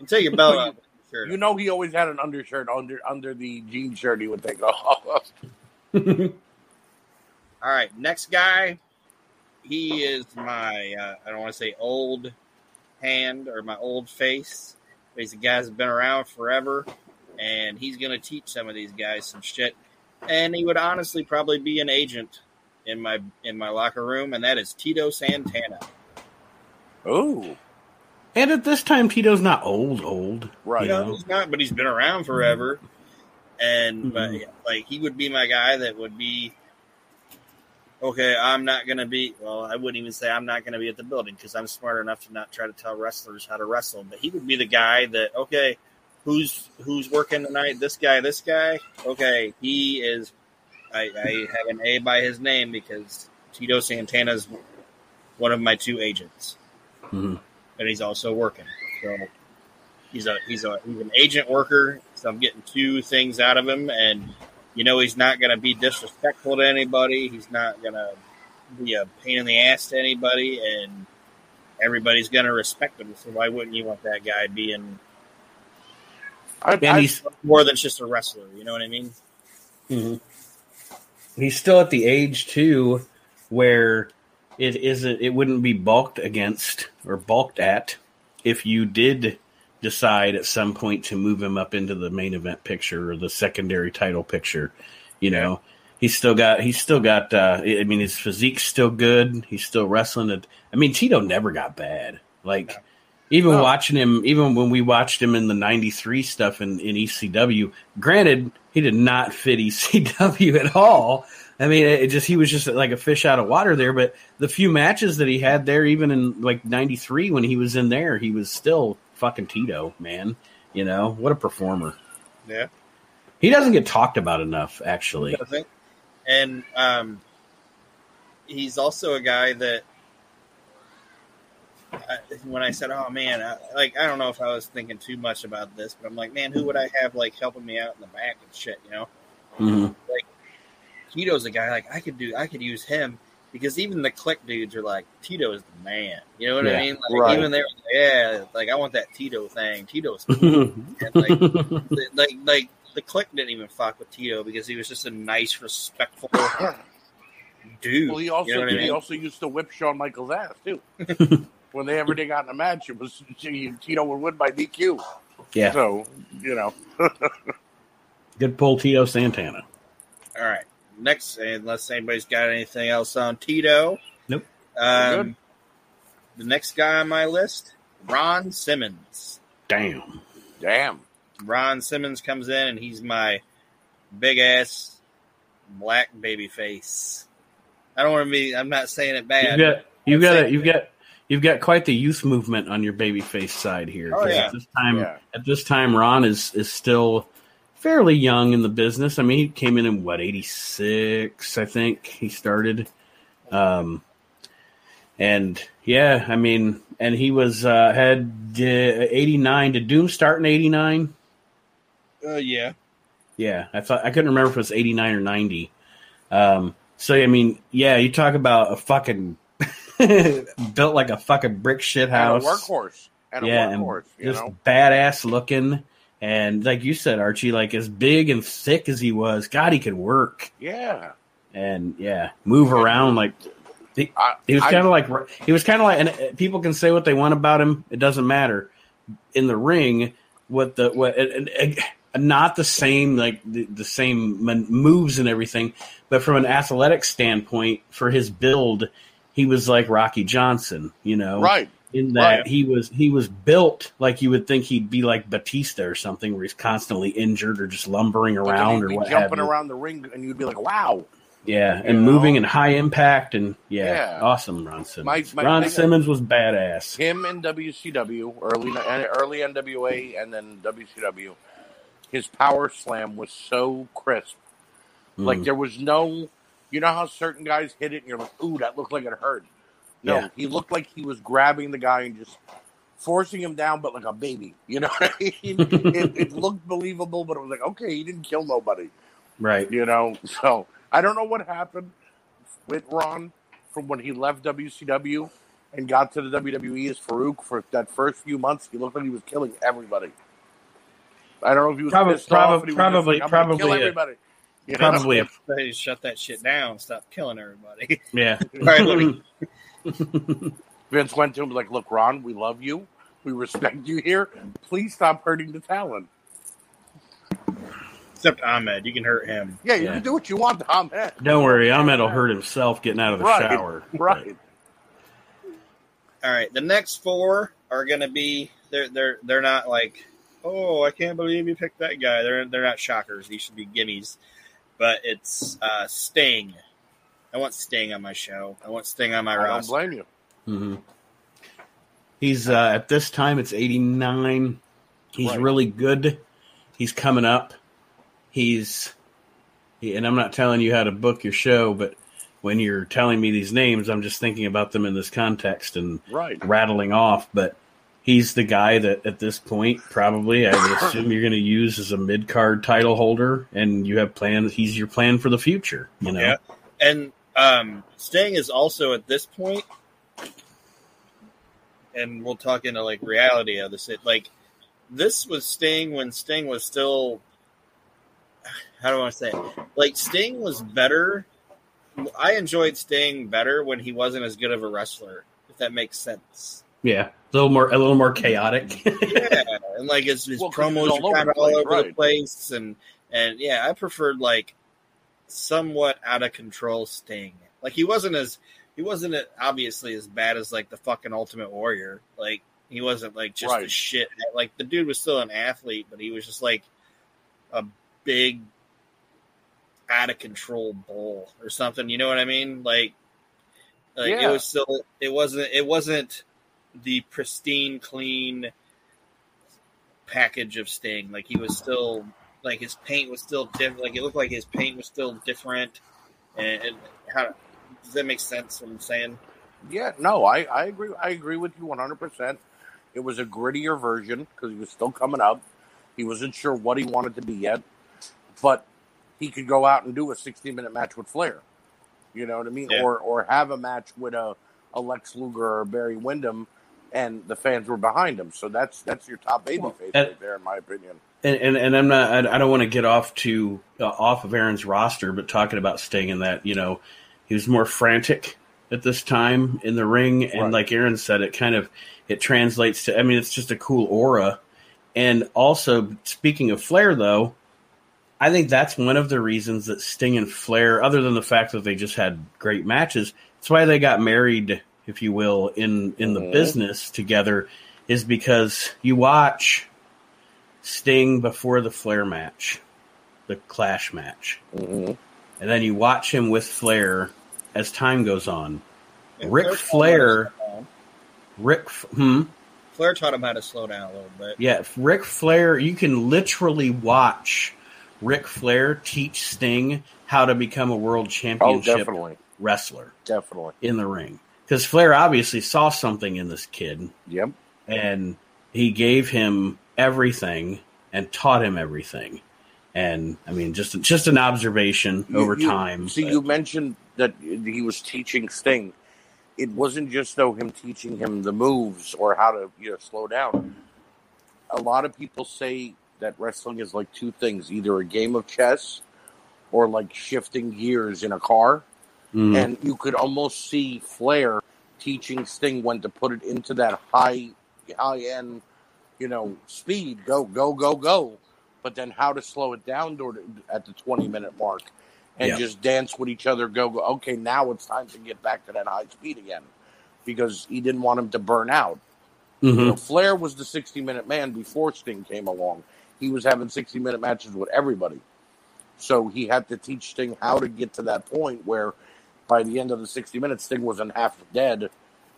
Speaker 4: You take your. Shirt
Speaker 3: You know he always had an undershirt under under the jean shirt he would take off.
Speaker 4: All right, next guy. He is my uh, I don't want to say old hand or my old face. But he's a guy that's been around forever, and he's going to teach some of these guys some shit. And he would honestly probably be an agent in my in my locker room, and that is Tito Santana.
Speaker 3: Ooh,
Speaker 1: And at this time, Tito's not old, old.
Speaker 3: Right.
Speaker 1: You
Speaker 4: You know,
Speaker 1: know?
Speaker 4: he's not, but he's been around forever. And but,
Speaker 1: Mhm.
Speaker 4: like he would be my guy that would be okay. I'm not gonna be. Well, I wouldn't even say I'm not gonna be at the building because I'm smart enough to not try to tell wrestlers how to wrestle. But he would be the guy that okay, who's who's working tonight? This guy, this guy. Okay, he is. I, I have an A by his name because Tito Santana's one of my two agents
Speaker 1: Mhm.
Speaker 4: and he's also working. So he's a he's a he's an agent worker. So I'm getting two things out of him, and you know he's not going to be disrespectful to anybody. He's not going to be a pain in the ass to anybody, and everybody's going to respect him. So why wouldn't you want that guy being
Speaker 3: I,
Speaker 1: And
Speaker 3: I-
Speaker 1: he's
Speaker 4: more than just a wrestler? You know what I mean?
Speaker 1: Mhm. he's still at the age too where it isn't it wouldn't be balked against or balked at if you did decide at some point to move him up into the main event picture or the secondary title picture you know? He's still got he's still got uh i mean his physique's still good. He's still wrestling it. I mean tito never got bad. Like even
Speaker 3: No.
Speaker 1: watching him even when we watched him in the 93 stuff in, in ecw granted he did not fit ecw at all i mean it just he was just like a fish out of water there but the few matches that he had there even in like 93 when he was in there he was still fucking tito man you know what a performer
Speaker 4: Yeah.
Speaker 1: he doesn't get talked about enough actually.
Speaker 4: And um, he's also a guy that, I, when I said, "Oh man," I, like I don't know if I was thinking too much about this, but I'm like, man, who would I have like helping me out in the back and shit? You know,
Speaker 1: Mhm.
Speaker 4: Tito's a guy like I could do, I could use him because even the Kliq dudes are like, Tito is the man. You know what
Speaker 1: Yeah.
Speaker 4: I mean? Like
Speaker 3: Right.
Speaker 4: even they're yeah, like I want that Tito thing. Tito's cool. And, like like like the Kliq didn't even fuck with Tito because he was just a nice, respectful dude.
Speaker 3: well, he also
Speaker 4: you know what I
Speaker 3: he
Speaker 4: mean?
Speaker 3: also used to whip Shawn Michaels' ass too. when they ever did got in a match, it was Tito would win by DQ.
Speaker 1: yeah
Speaker 3: So you know,
Speaker 1: good pull tito santana
Speaker 4: All right. Next, unless anybody's got anything else on Tito.
Speaker 1: Nope.
Speaker 4: Um, the next guy on my list, Ron Simmons.
Speaker 1: damn
Speaker 3: damn.
Speaker 4: Ron Simmons comes in and he's my big ass black baby face. I don't want to be. I'm not saying it bad.
Speaker 1: You've
Speaker 4: bad.
Speaker 1: got you've got
Speaker 4: say-
Speaker 1: a, you've got you've got quite the youth movement on your baby face side here.
Speaker 4: Oh,
Speaker 1: 'Cause
Speaker 4: yeah.
Speaker 1: At this time,
Speaker 3: Yeah.
Speaker 1: at this time, Ron is is still fairly young in the business. I mean, he came in in what eighty six, I think he started, um, and yeah, I mean, and he was uh, had uh, eighty nine. Did Doom start in eighty nine?
Speaker 4: Uh, yeah.
Speaker 1: Yeah, I thought I couldn't remember if it was eighty nine or ninety. Um, so I mean, yeah, you talk about a fucking built like a fucking brick shit
Speaker 3: And a
Speaker 1: house.
Speaker 3: workhorse. And a
Speaker 1: yeah,
Speaker 3: workhorse,
Speaker 1: and
Speaker 3: you
Speaker 1: just
Speaker 3: know?
Speaker 1: badass looking, and like you said, Archie, like as big and thick as he was, God, he could work
Speaker 3: Yeah.
Speaker 1: and yeah, move around like. He,
Speaker 3: I,
Speaker 1: he was kind of like he was kind of like, and uh, people can say what they want about him. It doesn't matter. In the ring, what the what, and, and, and not the same like the, the same moves and everything, but from an athletic standpoint, for his build, he was like Rocky Johnson. You know,
Speaker 3: right.
Speaker 1: In that
Speaker 3: Right.
Speaker 1: he was he was built like you would think he'd be like Batista or something, where he's constantly injured or just lumbering around or what
Speaker 3: jumping around the ring, and you'd be like, "Wow!"
Speaker 1: Yeah, and
Speaker 3: You know?
Speaker 1: moving and high impact and yeah,
Speaker 3: Yeah.
Speaker 1: awesome. Ron Simmons.
Speaker 3: My- my
Speaker 1: Ron Simmons was badass.
Speaker 3: Him in WCW, early early NWA, and then WCW. His power slam was so crisp. Like
Speaker 1: Mm.
Speaker 3: there was no, you know how certain guys hit it, and you're like, "Ooh, that looked like it hurt." No,
Speaker 1: Yeah.
Speaker 3: he looked like he was grabbing the guy and just forcing him down, but like a baby. You know, what I mean? it, it looked believable, but it was like, okay, he didn't kill nobody.
Speaker 1: right.
Speaker 3: You know, so I don't know what happened with Ron from when he left WCW and got to the WWE as Farouk for that first few months. He looked like he was killing everybody. I don't know if he was
Speaker 1: Probably-
Speaker 3: pissed off. and he was just
Speaker 1: probably-
Speaker 3: like, I'm gonna
Speaker 1: probably
Speaker 3: kill
Speaker 1: a-
Speaker 3: everybody. You know?
Speaker 1: Probably a
Speaker 4: They shut that shit down. Stop killing everybody.
Speaker 1: yeah.
Speaker 4: All right, let me.
Speaker 3: Vince went to him like, "Look, Ron, we love you. We respect you here. Please stop hurting the talent.
Speaker 4: Except Ahmed, you can hurt him.
Speaker 3: Yeah, you
Speaker 1: Yeah.
Speaker 3: can do what you want, Tom. Man.
Speaker 1: Don't worry, Ahmed will hurt himself getting out of the
Speaker 3: Right,
Speaker 1: shower.
Speaker 3: Right.
Speaker 4: All right, the next four are going to be they're they're they're not like oh I can't believe you picked that guy. They're they're not shockers. These should be gimmies. But it's uh, Sting. I want Sting on my show. I want Sting on my
Speaker 3: I don't blame you.
Speaker 1: hmm He's uh, at this time it's eighty nine. He's
Speaker 3: Right.
Speaker 1: really good. He's coming up. He's he, and I'm not telling you how to book your show, but when you're telling me these names, I'm just thinking about them in this context and
Speaker 3: Right.
Speaker 1: rattling off. But he's the guy that at this point probably I would assume you're going to use as a mid card title holder, and you have plans. He's your plan for the future. You know.
Speaker 4: Yeah. And um, Sting is also at this point, and we'll talk into like reality of this. It like this was Sting when Sting was still. How do I want to say it? Like Sting was better. I enjoyed Sting better when he wasn't as good of a wrestler. If that makes sense.
Speaker 1: Yeah, a little more, a little more chaotic.
Speaker 4: yeah, and like his, his
Speaker 3: Well, 'cause he was
Speaker 4: promos
Speaker 3: all
Speaker 4: are
Speaker 3: over
Speaker 4: kind of
Speaker 3: the
Speaker 4: all
Speaker 3: place,
Speaker 4: over the place, and and yeah, I preferred like somewhat out of control Sting. Like he wasn't as he wasn't obviously as bad as like the fucking Ultimate Warrior. Like he wasn't like just a shit. Like the dude was still an athlete, but he was just like a big out of control bull or something. You know what I mean? Like like
Speaker 3: Yeah.
Speaker 4: it was still it wasn't it wasn't the pristine clean package of Sting. Like he was still like his paint was still different. Like it looked like his paint was still different. And, and how does that make sense? What I'm saying?
Speaker 3: Yeah, no, I, I agree. I agree with you 100%. It was a grittier version because he was still coming up. He wasn't sure what he wanted to be yet, but he could go out and do a 60 minute match with Flair. You know what I mean?
Speaker 4: Yeah.
Speaker 3: Or or have a match with a, a Lex Luger or Barry Windham, and the fans were behind him. So that's that's your top babyface
Speaker 1: and-
Speaker 3: right there, in my opinion.
Speaker 1: And, and and I'm not. I, I don't want to get off to uh, off of Aron's roster, but talking about Sting and that, you know, he was more frantic at this time in the ring, and
Speaker 3: Right.
Speaker 1: like Aron said, it kind of it translates to. I mean, it's just a cool aura, and also speaking of Flair, though. I think that's one of the reasons that Sting and Flair, other than the fact that they just had great matches, it's why they got married, if you will, in in the
Speaker 3: Mhm.
Speaker 1: business together, is because you watch Sting before the Flair match, the Clash match,
Speaker 3: Mm-hmm.
Speaker 1: and then you watch him with Flair as time goes on.
Speaker 4: And
Speaker 1: Ric
Speaker 4: taught him
Speaker 1: Flair-
Speaker 4: how to slow down.
Speaker 1: Ric, hmm,
Speaker 4: Flair taught him how to slow down a little bit.
Speaker 1: yeah, Ric Flair. You can literally watch Ric Flair teach Sting how to become a world
Speaker 3: Oh,
Speaker 1: championship
Speaker 3: definitely,
Speaker 1: wrestler
Speaker 3: definitely.
Speaker 1: in the ring? Because Flair obviously saw something in this kid,
Speaker 3: Yep.
Speaker 1: and he gave him everything and taught him everything. And I mean, just just an observation
Speaker 3: You-
Speaker 1: over
Speaker 3: you-
Speaker 1: time.
Speaker 3: See,
Speaker 1: but-
Speaker 3: you mentioned that he was teaching Sting. It wasn't just though him teaching him the moves or how to you know slow down. A lot of people say that wrestling is like two things: either a game of chess or like shifting gears in a car.
Speaker 1: Mhm.
Speaker 3: And you could almost see Flair teaching Sting when to put it into that high, high end, you know, speed. Go, go, go, go. But then how to slow it down at the twenty minute mark, and
Speaker 1: Yeah.
Speaker 3: just dance with each other. Go, go. Okay, now it's time to get back to that high speed again, because he didn't want him to burn out.
Speaker 1: Mhm.
Speaker 3: You know, Flair was the 60 minute man before Sting came along. He was having 60 minute matches with everybody. So he had to teach Sting how to get to that point where by the end of the 60 minutes, Sting wasn't half dead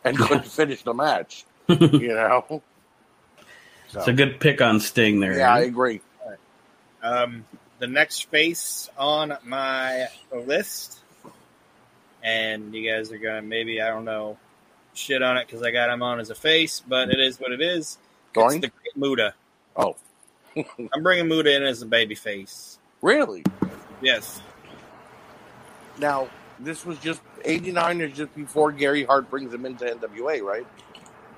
Speaker 3: and couldn't finish the match. You know? So,
Speaker 1: It's a good pick on Sting there.
Speaker 3: yeah, I
Speaker 1: Aron.
Speaker 3: agree.
Speaker 4: Um, the next face on my list, and you guys are gonna maybe I don't know shit on it because I got him on as a face, but it is what it is.
Speaker 3: Going?
Speaker 4: It's the Great Muta.
Speaker 3: Oh,
Speaker 4: I'm bringing Muta in as a baby face.
Speaker 3: really?
Speaker 4: Yes,
Speaker 3: Now, this was just 89 is just before Gary Hart brings him into NWA, right?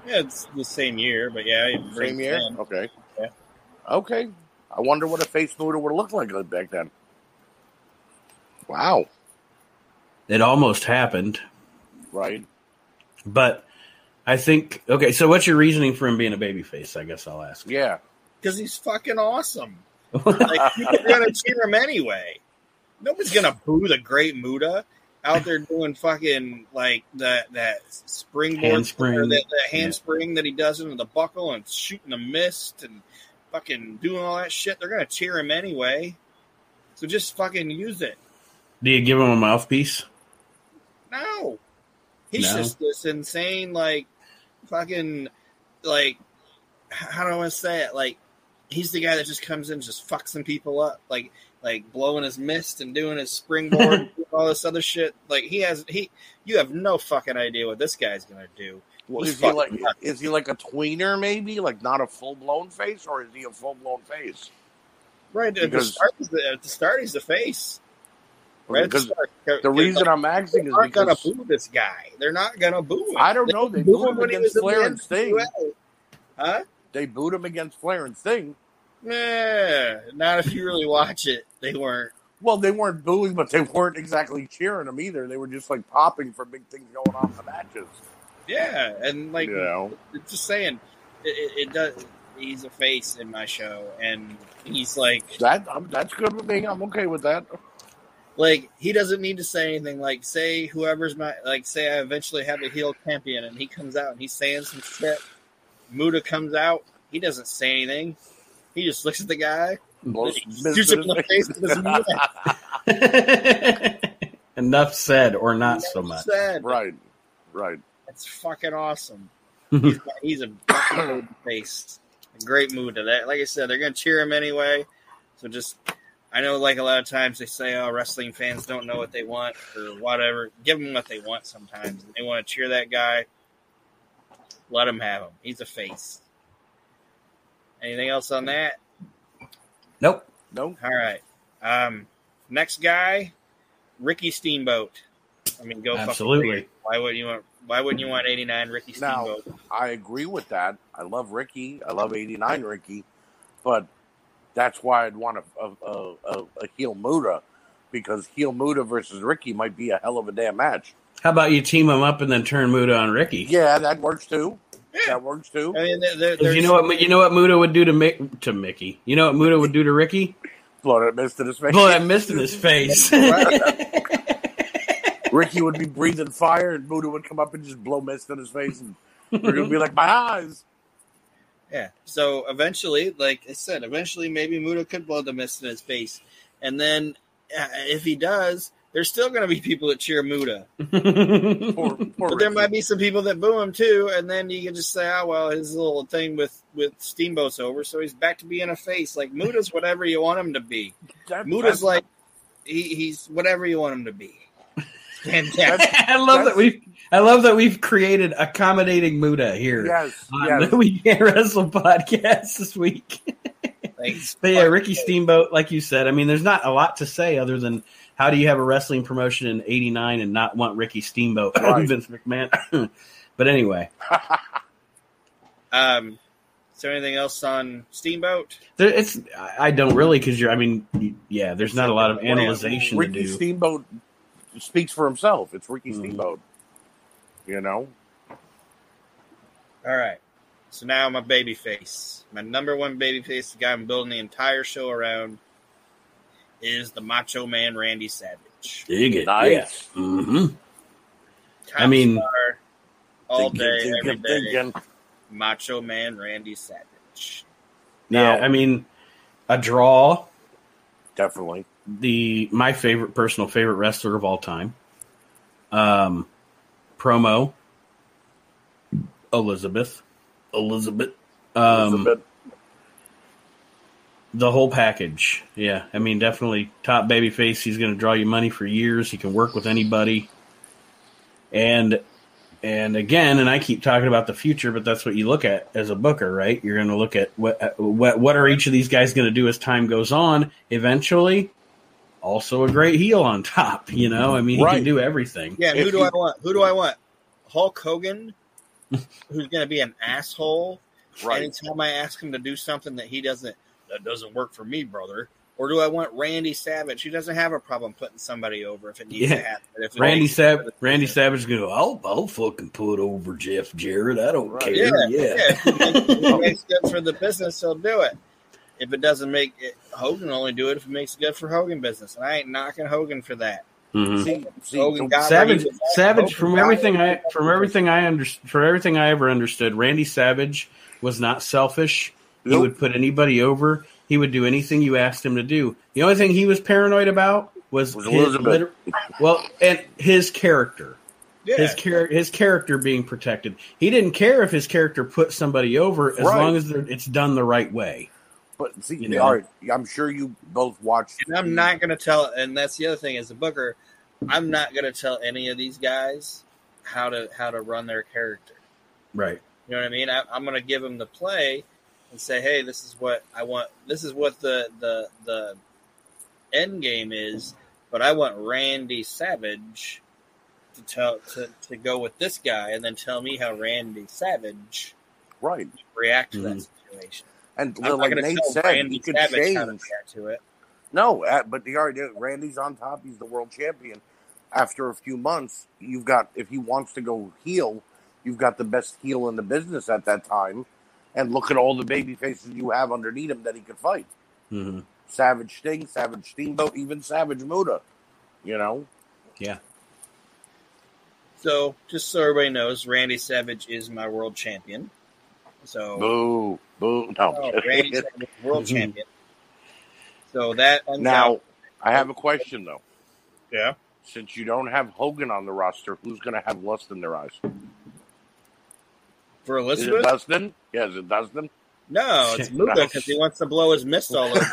Speaker 4: Yeah, it's the same year, but yeah,
Speaker 3: Same year?
Speaker 4: in.
Speaker 3: Okay.
Speaker 4: Yeah.
Speaker 3: Okay. I wonder what a face Muta would look like back then. Wow.
Speaker 1: It almost happened,
Speaker 3: Right.
Speaker 1: but I think okay. So, what's your reasoning for him being a babyface? I guess I'll ask.
Speaker 3: Yeah.
Speaker 4: because he's fucking awesome. Like people are gonna cheer him anyway. Nobody's gonna boo the Great Muta out there doing fucking like that that springboard
Speaker 1: Handspring.
Speaker 4: or that, that handspring that he does into the buckle and shooting the mist and fucking doing all that shit. They're gonna cheer him anyway. So just fucking use it.
Speaker 1: Do you give him a mouthpiece?
Speaker 4: No. He's
Speaker 1: No?
Speaker 4: just this insane, like, fucking, like, how do I want to say it? Like, he's the guy that just comes in and just fucks some people up, like, like blowing his mist and doing his springboard, and doing all this other shit. Like, he has, he, you have no fucking idea what this guy's gonna do.
Speaker 3: Well, is he like
Speaker 4: nuts.
Speaker 3: is he like a tweener maybe, like not a full blown face, or is he a full blown face?
Speaker 4: Right at the start, he's the, at the start, he's the face. Right uh, at the
Speaker 3: Because the reason I'm asking is
Speaker 4: They're not gonna boo this guy. They're not gonna boo him.
Speaker 3: I don't know. They
Speaker 4: booed
Speaker 3: booed him
Speaker 4: when he
Speaker 3: against Flair and Sting.
Speaker 4: Huh?
Speaker 3: They booed him against Flair and Sting.
Speaker 4: Yeah, not if you really watch it. They weren't.
Speaker 3: Well, they weren't booing, but they weren't exactly cheering them either. They were just like popping for big things going on in the matches.
Speaker 4: Yeah, and like
Speaker 3: you know,
Speaker 4: just saying, it, it, it does. He's a face in my show, and he's like,
Speaker 3: that that's good with me. I'm okay with that.
Speaker 4: like he doesn't need to say anything. Like, say whoever's my, like, say I eventually have a heel champion, and he comes out and he's saying some shit. Muta comes out. He doesn't say anything. He just looks at the guy,
Speaker 3: Blows
Speaker 4: shoots him in the face with his knee.
Speaker 1: Enough said, or not so much.
Speaker 4: Said.
Speaker 3: right, right.
Speaker 4: That's fucking awesome. he's, he's a fucking face. A great move to that. Like I said, they're gonna cheer him anyway. So just, I know, like a lot of times they say, "Oh, wrestling fans don't know what they want or whatever." Give them what they want. Sometimes they want to cheer that guy. Let him have him. He's a face. Anything else on that?
Speaker 1: Nope.
Speaker 3: Nope.
Speaker 4: All right. Um, next guy, Ricky Steamboat. I mean, go fucking
Speaker 1: Absolutely.
Speaker 4: figure. Why wouldn't you want? Why wouldn't you want eighty nine Ricky Steamboat?
Speaker 3: Now-
Speaker 4: Steamboat?
Speaker 3: I agree with that. I love Ricky. I love '89 Ricky, but that's why I'd want a a, a, a, a heel Muta because heel Muta versus Ricky might be a hell of a damn match.
Speaker 1: How about you team him up and then turn Muta on Ricky?
Speaker 3: Yeah, that works too.
Speaker 4: Yeah.
Speaker 3: That works too.
Speaker 4: I mean, there, there,
Speaker 1: 'Cause
Speaker 4: there's,
Speaker 1: you know what you know what Muta would do to Mick, to Mickey. You know what Muta would do to Ricky?
Speaker 3: Blow that mist in his face.
Speaker 1: Blow that mist in his face.
Speaker 3: Ricky would be breathing fire, and Muta would come up and just blow mist in his face, and we're gonna be like, "My eyes."
Speaker 4: Yeah. So eventually, like I said, eventually maybe Muta could blow the mist in his face, and then uh, if he does, there's still going to be people that cheer Muta.
Speaker 3: Poor, poor
Speaker 4: But there might be some people that boo him too, and then you can just say, "Oh well, his little thing with with Steamboat's over, so he's back to being a face." Like Muta's whatever you want him to be.
Speaker 3: That-
Speaker 4: Muta's
Speaker 3: that's-
Speaker 4: like he, he's whatever you want him to be. Fantastic.
Speaker 1: Uh, I love that we've I love that we've created accommodating Muta here
Speaker 3: yes,
Speaker 1: on
Speaker 3: yes.
Speaker 1: the We Can't Wrestle podcast this week.
Speaker 4: Thanks.
Speaker 1: But yeah, Ricky Steamboat, like you said, I mean, there's not a lot to say other than how do you have a wrestling promotion in '89 and not want Ricky Steamboat,
Speaker 3: Right.
Speaker 1: Vince McMahon? but anyway,
Speaker 4: Um, is there anything else on Steamboat?
Speaker 1: there, it's I I don't really because you're. I mean, yeah, there's not a lot of analyzation to
Speaker 3: Ricky
Speaker 1: do.
Speaker 3: Steamboat speaks for himself. It's Ricky
Speaker 1: Mhm.
Speaker 3: Steamboat. You know,
Speaker 4: All right. So now my baby face. My number one baby face, the guy I'm building the entire show around, is the Macho Man Randy Savage.
Speaker 1: Dig it,
Speaker 3: Nice.
Speaker 1: Yeah. hmm
Speaker 4: Top
Speaker 1: I mean-
Speaker 4: star, all day,
Speaker 3: thinking,
Speaker 4: every day.
Speaker 3: thinking.
Speaker 4: Macho Man Randy Savage.
Speaker 1: Yeah,
Speaker 3: Now-
Speaker 1: I mean, a draw.
Speaker 3: definitely.
Speaker 1: The my favorite personal favorite wrestler of all time. Um, promo. Elizabeth. Elizabeth. Um,
Speaker 3: Elizabeth.
Speaker 1: The whole package. Yeah, I mean, definitely top baby face. He's going to draw you money for years. He can work with anybody. And and again, and I keep talking about the future, but that's what you look at as a booker, right? You're going to look at what uh, what what are each of these guys going to do as time goes on. Eventually, also a great heel on top. You know, I mean, he
Speaker 3: Right.
Speaker 1: can do everything.
Speaker 4: Yeah, and
Speaker 3: If
Speaker 4: who do
Speaker 3: you-
Speaker 4: I want? Who do I want? Hulk Hogan, who's going to be an asshole
Speaker 3: Right.
Speaker 4: anytime I ask him to do something that he doesn't that doesn't work for me, brother. Or do I want Randy Savage, who doesn't have a problem putting somebody over if it needs
Speaker 1: Yeah.
Speaker 4: to happen? If
Speaker 1: Randy
Speaker 4: needs to
Speaker 1: Sav-
Speaker 4: happen.
Speaker 1: Randy Savage go, I'll I'll fucking put over Jeff Jarrett. I don't
Speaker 3: Right.
Speaker 1: care.
Speaker 4: Yeah,
Speaker 1: Yeah,
Speaker 4: yeah. If it makes- if it makes good for the business, he'll do it. If it doesn't make it, Hogan will only do it if it makes it good for Hogan business, and I ain't knocking Hogan for that.
Speaker 1: Mhm.
Speaker 3: See, see,
Speaker 4: Hogan
Speaker 3: so-
Speaker 4: got
Speaker 1: Savage,
Speaker 4: where he was at.
Speaker 1: Savage. From everything I, from everything I under, for everything I ever understood, Randy Savage was not selfish. He
Speaker 3: Nope.
Speaker 1: would put anybody over. He would do anything you asked him to do. The only thing he was paranoid about was,
Speaker 3: Was
Speaker 1: his
Speaker 3: Elizabeth.
Speaker 1: liter- well, and his character,
Speaker 4: yeah.
Speaker 1: his char- his character being protected. He didn't care if his character put somebody over as
Speaker 3: Right.
Speaker 1: long as it's done the right way.
Speaker 3: But see,
Speaker 1: You know?
Speaker 3: all right, I'm sure you both watched.
Speaker 4: And I'm not going to tell, and that's the other thing as a booker, I'm not going to tell any of these guys how to how to run their character.
Speaker 1: Right.
Speaker 4: You know what I mean? I, I'm going to give them the play and say, hey, this is what I want. This is what the the the end game is. But I want Randy Savage to tell to, to go with this guy, and then tell me how Randy Savage
Speaker 3: right.
Speaker 4: react to
Speaker 1: Mhm.
Speaker 4: that situation.
Speaker 3: And
Speaker 4: I'm
Speaker 3: like
Speaker 4: going to
Speaker 3: Nate
Speaker 4: tell
Speaker 3: said,
Speaker 4: Randy
Speaker 3: he could
Speaker 4: Savage how to
Speaker 3: change.
Speaker 4: react to it.
Speaker 3: No, uh, but the already Randy's on top. He's the world champion. After a few months, you've got if he wants to go heel, you've got the best heel in the business at that time. And look at all the baby faces you have underneath him that he could fight.
Speaker 1: hmm
Speaker 3: Savage Sting, Savage Steamboat, even Savage Muta. You know,
Speaker 1: Yeah.
Speaker 4: So, just so everybody knows, Randy Savage is my world champion. So,
Speaker 3: boo, boo. No,
Speaker 4: oh, Randy Savage world champion. So that
Speaker 3: now I have a question though.
Speaker 4: yeah,
Speaker 3: Since you don't have Hogan on the roster, who's going to have lust in their eyes?
Speaker 4: For
Speaker 3: Is it
Speaker 4: Elizabeth,
Speaker 3: Dustin? Yeah, is it Dustin?
Speaker 4: no, it's Luca because he wants to blow his mist all over.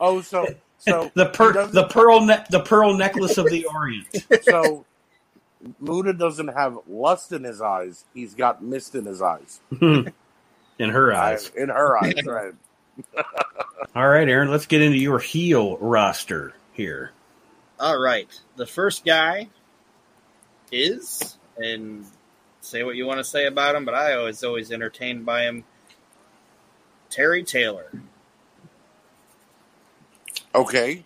Speaker 3: oh, so so
Speaker 1: The per, the pearl ne- the pearl necklace of the Orient.
Speaker 3: so Muta doesn't have lust in his eyes. He's got mist in his eyes.
Speaker 1: In her eyes.
Speaker 3: In her eyes, right?
Speaker 1: All right, Aron, let's get into your heel roster here.
Speaker 4: All right, the first guy is, and say what you want to say about him, but I was always entertained by him. Terry Taylor.
Speaker 3: Okay.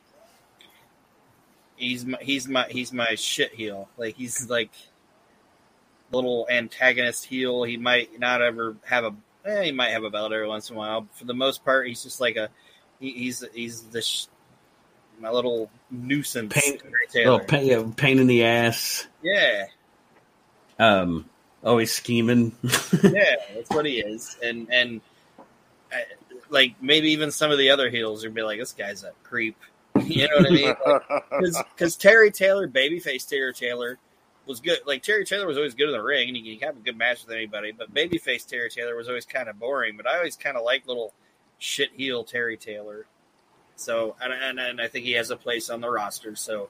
Speaker 4: He's my he's my he's my shit heel. Like he's like little antagonist heel. He might not ever have a. Eh, he might have a belt every once in a while. For the most part, he's just like a. He, he's he's the sh- my little nuisance.
Speaker 1: Pain-
Speaker 4: Terry
Speaker 1: Little pain, yeah, pain in the ass.
Speaker 4: Yeah,
Speaker 1: Um, always scheming.
Speaker 4: yeah, that's what he is. And and I, like maybe even some of the other heels would be like, this guy's a creep. You know what I mean? Because Terry Taylor, babyface Terry Taylor, was good. Like Terry Taylor was always good in the ring, and he can have a good match with anybody. But babyface Terry Taylor was always kind of boring. But I always kind of like little shit heel Terry Taylor. So, and, and, and I think he has a place on the roster. So,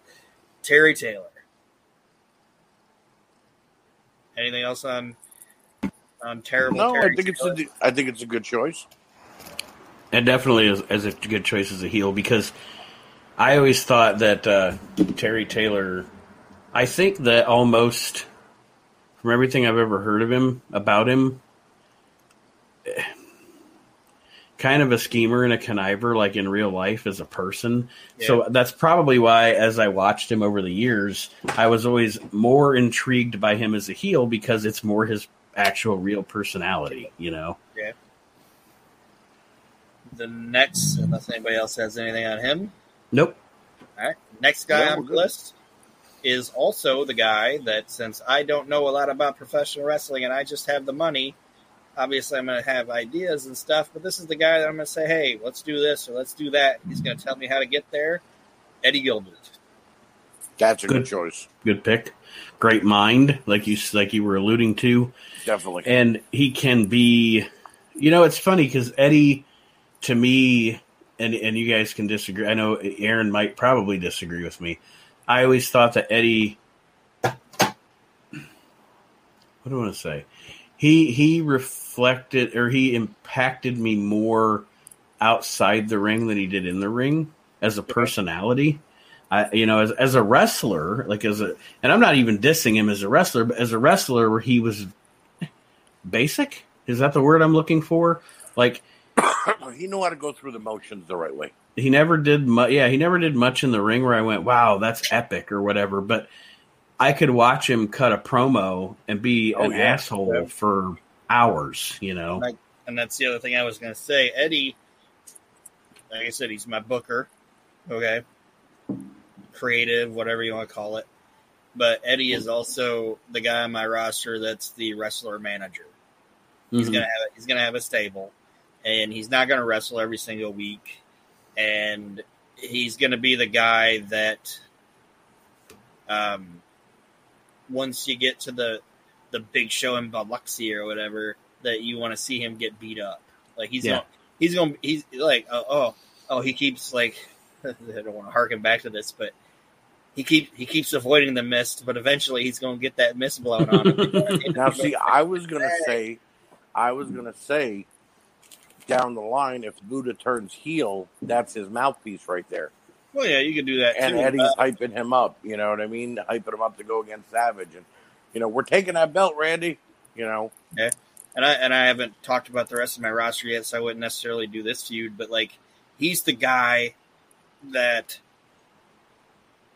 Speaker 4: Terry Taylor. Anything else on on terrible?
Speaker 3: no,
Speaker 4: Terry
Speaker 3: I think it's
Speaker 4: Taylor?
Speaker 3: a, I think it's a good choice.
Speaker 1: And definitely is, is a good choice as a heel because I always thought that uh, Terry Taylor. I think that almost from everything I've ever heard of him about him, eh, kind of a schemer and a conniver, like in real life as a person. So that's probably why, as I watched him over the years, I was always more intrigued by him as a heel because it's more his actual real personality. You know. Yeah.
Speaker 4: The next, unless anybody else has anything on him.
Speaker 1: Nope.
Speaker 4: All right. Next guy
Speaker 3: Yeah,
Speaker 4: on the list is also the guy that, since I don't know a lot about professional wrestling and I just have the money, obviously I'm going to have ideas and stuff. But this is the guy that I'm going to say, hey, let's do this or let's do that. He's going to tell me how to get there. Eddie Gilbert.
Speaker 3: That's a good,
Speaker 1: Good.
Speaker 3: choice.
Speaker 1: good pick. Great mind, like you like you were alluding to,
Speaker 3: Definitely.
Speaker 1: and he can be. You know, it's funny because Eddie, to me, and and you guys can disagree. I know Aron might probably disagree with me. I always thought that Eddie. What do I want to say? He he reflected or he impacted me more outside the ring than he did in the ring as a personality. I, you know, as, as a wrestler, like as a, and I'm not even dissing him as a wrestler, but as a wrestler, where he was basic. Is that the word I'm looking for? Like
Speaker 3: he knew how to go through the motions the right way.
Speaker 1: he never did much. Yeah, he never did much in the ring where I went, "Wow, that's epic" or whatever. But I could watch him cut a promo and be
Speaker 3: Oh,
Speaker 1: an
Speaker 3: yeah.
Speaker 1: asshole
Speaker 3: Yeah.
Speaker 1: for hours. You know,
Speaker 4: Like- And that's the other thing I was going to say. Eddie, like I said, he's my booker. Okay. Creative, whatever you want to call it. But Eddie is also the guy on my roster that's the wrestler manager. He's
Speaker 1: Mhm.
Speaker 4: gonna have a, he's gonna have a stable, and he's not gonna wrestle every single week, and he's gonna be the guy that, um, once you get to the the big show in Biloxi or whatever, that you want to see him get beat up. Like he's
Speaker 1: Yeah.
Speaker 4: gonna he's gonna he's like oh oh oh he keeps like I don't want to harken back to this, but. He keep he keeps avoiding the mist, but eventually he's going to get that mist blown on him.
Speaker 3: Now, see, I was gonna say, I was gonna say, down the line, if Muta turns heel, that's his mouthpiece right there,
Speaker 4: well, yeah, you can do that
Speaker 3: and
Speaker 4: too.
Speaker 3: Eddie's
Speaker 4: Uh,
Speaker 3: hyping him up. You know what I mean? Hyping him up to go against Savage, and you know we're taking that belt, Randy. You know,
Speaker 4: and I and I haven't talked about the rest of my roster yet, so I wouldn't necessarily do this feud. But like, he's the guy that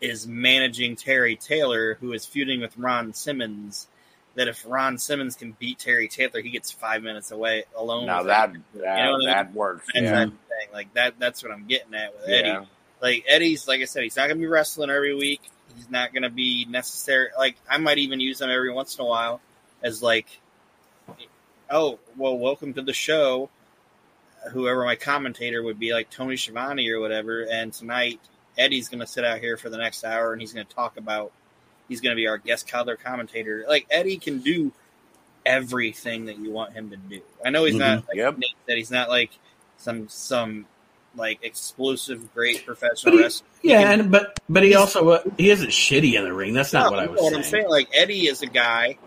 Speaker 4: is managing Terry Taylor, who is feuding with Ron Simmons. That if Ron Simmons can beat Terry Taylor, he gets five minutes away alone.
Speaker 3: now that
Speaker 4: him.
Speaker 3: that,
Speaker 4: You know I
Speaker 3: that works.
Speaker 4: That's
Speaker 3: Yeah,
Speaker 4: that thing. Like that. That's what I'm getting at with Eddie. Like Eddie's, like I said, he's not going to be wrestling every week. He's not going to be necessary. Like I might even use him every once in a while as like, oh, well, welcome to the show. Whoever my commentator would be, like Tony Schiavone or whatever. And tonight, Eddie's going to sit out here for the next hour, and he's going to talk about. He's going to be our guest color commentator. Like Eddie can do everything that you want him to do. I know he's mm-hmm. not like
Speaker 3: Yep.
Speaker 4: Nate said he's not like some some like explosive great professional wrestler. He
Speaker 1: yeah,
Speaker 4: can-
Speaker 1: and but but he also uh, he isn't shitty in the ring. That's not
Speaker 4: No,
Speaker 1: what I was.
Speaker 4: What
Speaker 1: saying.
Speaker 4: I'm saying. Like Eddie is a guy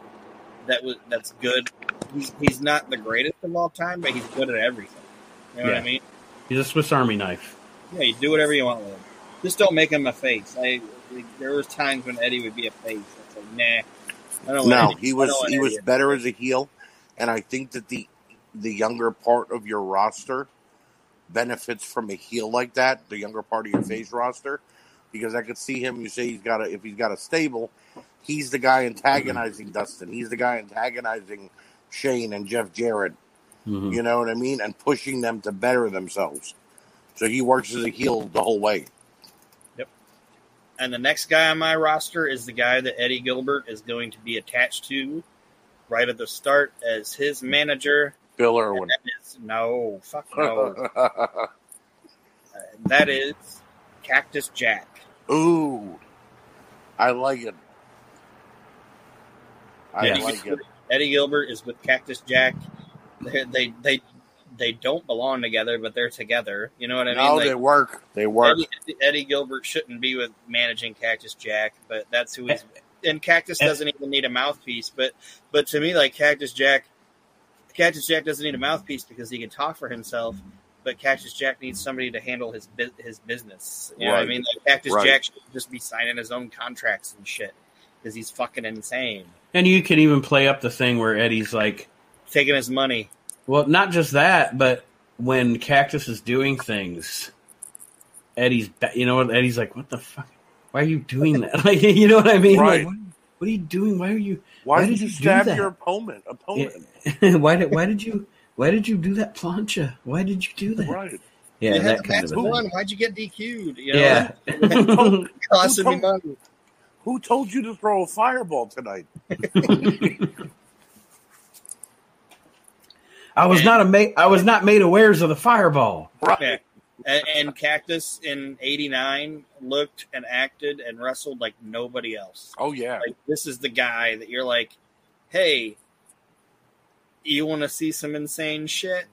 Speaker 4: that was that's good. He's he's not the greatest of all time, but he's good at everything. You know what I mean?
Speaker 1: He's a Swiss Army knife.
Speaker 4: Yeah, you do whatever you want with him. Just don't make him a face. I like, there was times when Eddie would be a face. It's like nah. I don't
Speaker 3: No,
Speaker 4: want Eddie-
Speaker 3: he
Speaker 4: I
Speaker 3: was
Speaker 4: don't want
Speaker 3: he was
Speaker 4: Eddie.
Speaker 3: better as a heel, and I think that the the younger part of your roster benefits from a heel like that. The younger part of your face roster, because I could see him. You say he's got a if he's got a stable, he's the guy antagonizing Dustin. He's the guy antagonizing Shane and Jeff Jarrett.
Speaker 1: Mhm.
Speaker 3: You know what I mean, and pushing them to better themselves. So he works as a heel the whole way. Yep.
Speaker 4: And the next guy on my roster is the guy that Eddie Gilbert is going to be attached to right at the start as his manager.
Speaker 3: Bill Irwin.
Speaker 4: That is no, fuck no. Uh, that is Cactus Jack.
Speaker 3: Ooh, I like it. I
Speaker 1: Yeah.
Speaker 3: like it.
Speaker 4: Eddie Gilbert is with Cactus Jack. They they they, they don't belong together, but they're together. You know what I mean?
Speaker 3: no,
Speaker 4: Like,
Speaker 3: they work. They work.
Speaker 4: Eddie, Eddie Gilbert shouldn't be with managing Cactus Jack, but that's who he's.
Speaker 3: Eh,
Speaker 4: And Cactus doesn't even need a mouthpiece, but but to me, like Cactus Jack, Cactus Jack doesn't need a mouthpiece because he can talk for himself. But Cactus Jack needs somebody to handle his bu- his business. You know what I mean? Like Cactus
Speaker 3: Right.
Speaker 4: Jack should just be signing his own contracts and shit because he's fucking insane,
Speaker 1: And you can even play up the thing where Eddie's like,
Speaker 4: taking his money.
Speaker 1: well, not just that, but when Cactus is doing things, Eddie's, ba- you know what? Eddie's like, what the fuck? Why are you doing that? Like, you know what I mean?
Speaker 3: Right.
Speaker 1: Like, what, what are you doing? Why are you?
Speaker 3: Why,
Speaker 1: why
Speaker 3: did
Speaker 1: did
Speaker 3: you
Speaker 1: you
Speaker 3: stab your opponent? Opponent,
Speaker 1: why did? Why did you? Why did you do that, plancha? Why did you do that?
Speaker 3: right?
Speaker 1: Yeah,
Speaker 4: you
Speaker 1: that kind of a
Speaker 4: one. Why'd you get DQ'd? You know,
Speaker 1: Yeah.
Speaker 4: that costing
Speaker 3: Who
Speaker 4: me
Speaker 3: told-
Speaker 4: money.
Speaker 3: Who told you to throw a fireball tonight?
Speaker 1: I was not a ma- I was not made aware of the fireball.
Speaker 3: Right.
Speaker 4: Yeah. And, and Cactus in '89 looked and acted and wrestled like nobody else.
Speaker 3: Oh yeah.
Speaker 4: Like this is the guy that you're like, hey, you want to see some insane shit?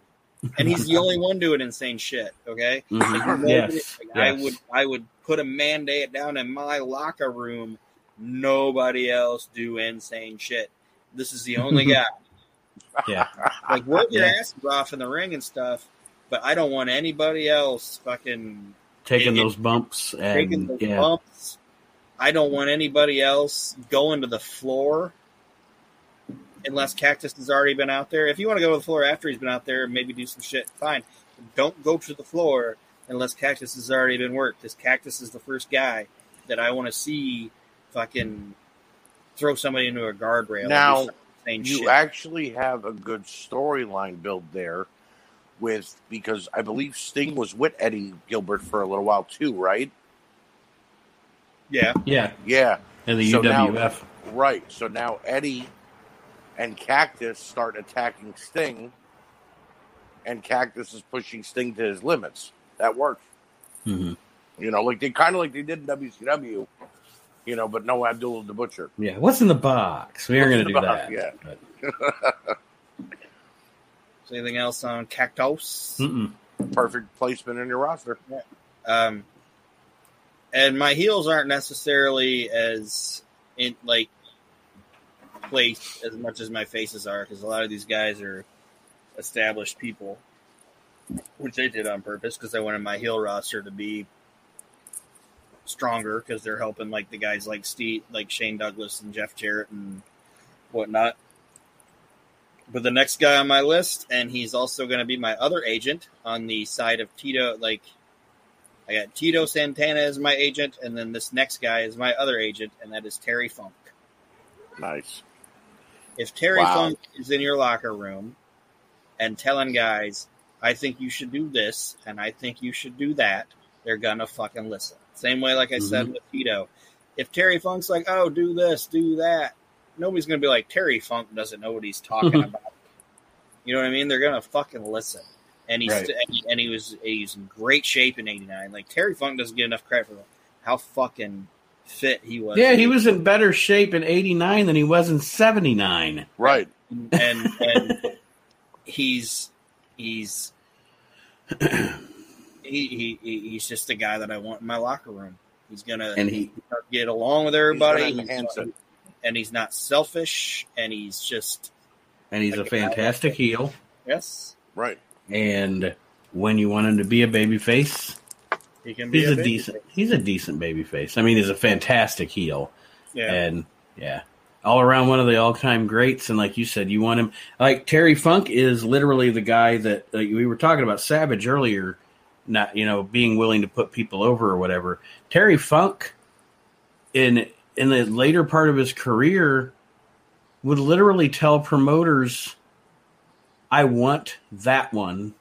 Speaker 4: And he's the only one doing insane shit. Okay,
Speaker 1: Mhm.
Speaker 4: Like, nobody-
Speaker 1: Yes,
Speaker 4: like, I would I would put a mandate down in my locker room. Nobody else do insane shit. This is the only guy.
Speaker 1: Yeah,
Speaker 4: Like work your
Speaker 1: Yeah.
Speaker 4: asses off in the ring and stuff, but I don't want anybody else fucking
Speaker 1: taking
Speaker 4: It-
Speaker 1: those bumps
Speaker 4: taking
Speaker 1: and
Speaker 4: those
Speaker 1: yeah,
Speaker 4: bumps. I don't want anybody else going to the floor unless Cactus has already been out there. If you want to go to the floor after he's been out there and maybe do some shit, fine. Don't go to the floor unless Cactus has already been worked. Because Cactus is the first guy that I want to see fucking throw somebody into a guardrail.
Speaker 3: Now, You
Speaker 4: shit.
Speaker 3: actually have a good storyline built there with because I believe Sting was with Eddie Gilbert for a little while too, right?
Speaker 4: yeah.
Speaker 1: yeah,
Speaker 3: Yeah.
Speaker 1: and the
Speaker 3: So now-
Speaker 1: UWF.
Speaker 3: Right. So now Eddie and Cactus start attacking Sting, and Cactus is pushing Sting to his limits. That works.
Speaker 1: Mhm.
Speaker 3: You know, like they kind of like they did in WCW. You know, but no Abdullah the Butcher.
Speaker 1: Yeah, what's in the box? We aren't going to do
Speaker 3: the
Speaker 1: that.
Speaker 3: box?
Speaker 1: but-
Speaker 4: Is there anything else on Cactus?
Speaker 1: Mm-mm.
Speaker 3: Perfect placement in your roster.
Speaker 4: Um, and my heels aren't necessarily as in like placed as much as my faces are because a lot of these guys are established people, which they did on purpose because I wanted my heel roster to be stronger because they're helping like the guys like Steve, like Shane Douglas and Jeff Jarrett and whatnot. But the next guy on my list, and he's also going to be my other agent on the side of Tito. Like, I got Tito Santana as my agent, and then this next guy is my other agent, and that is Terry Funk.
Speaker 3: Nice.
Speaker 4: If Terry
Speaker 3: Wow.
Speaker 4: Funk is in your locker room and telling guys, I think you should do this and I think you should do that, they're gonna fucking listen. Same way, like I said mm-hmm. with Tito. If Terry Funk's like, oh, do this, do that, nobody's gonna be like, Terry Funk doesn't know what he's talking about. You know what I mean? They're gonna fucking listen. And he's
Speaker 1: Right.
Speaker 4: and, he, and he was he's in great shape in '89. Like Terry Funk doesn't get enough credit for how fucking fit he was.
Speaker 1: Yeah, he was in better shape in '89 than he was in '79.
Speaker 3: Right.
Speaker 4: and and he's he's he, he he- he's just the guy that I want in my locker room. He's gonna
Speaker 1: And he,
Speaker 4: get along with everybody,
Speaker 3: He's gonna enhance it.
Speaker 4: And he's not selfish, and he's just
Speaker 1: and he's a fantastic heel.
Speaker 4: yes,
Speaker 3: Right.
Speaker 1: And when you want him to be a baby face,
Speaker 4: he can be.
Speaker 1: he's a,
Speaker 4: baby
Speaker 1: decent.
Speaker 4: face.
Speaker 1: He's a decent baby face. I mean, he's a fantastic heel.
Speaker 4: Yeah,
Speaker 1: and yeah, all around one of the all-time greats. And like you said, you want him like Terry Funk is literally the guy that like, we were talking about Savage earlier. Not you know being willing to put people over or whatever. Terry Funk in in the later part of his career would literally tell promoters, "I want that one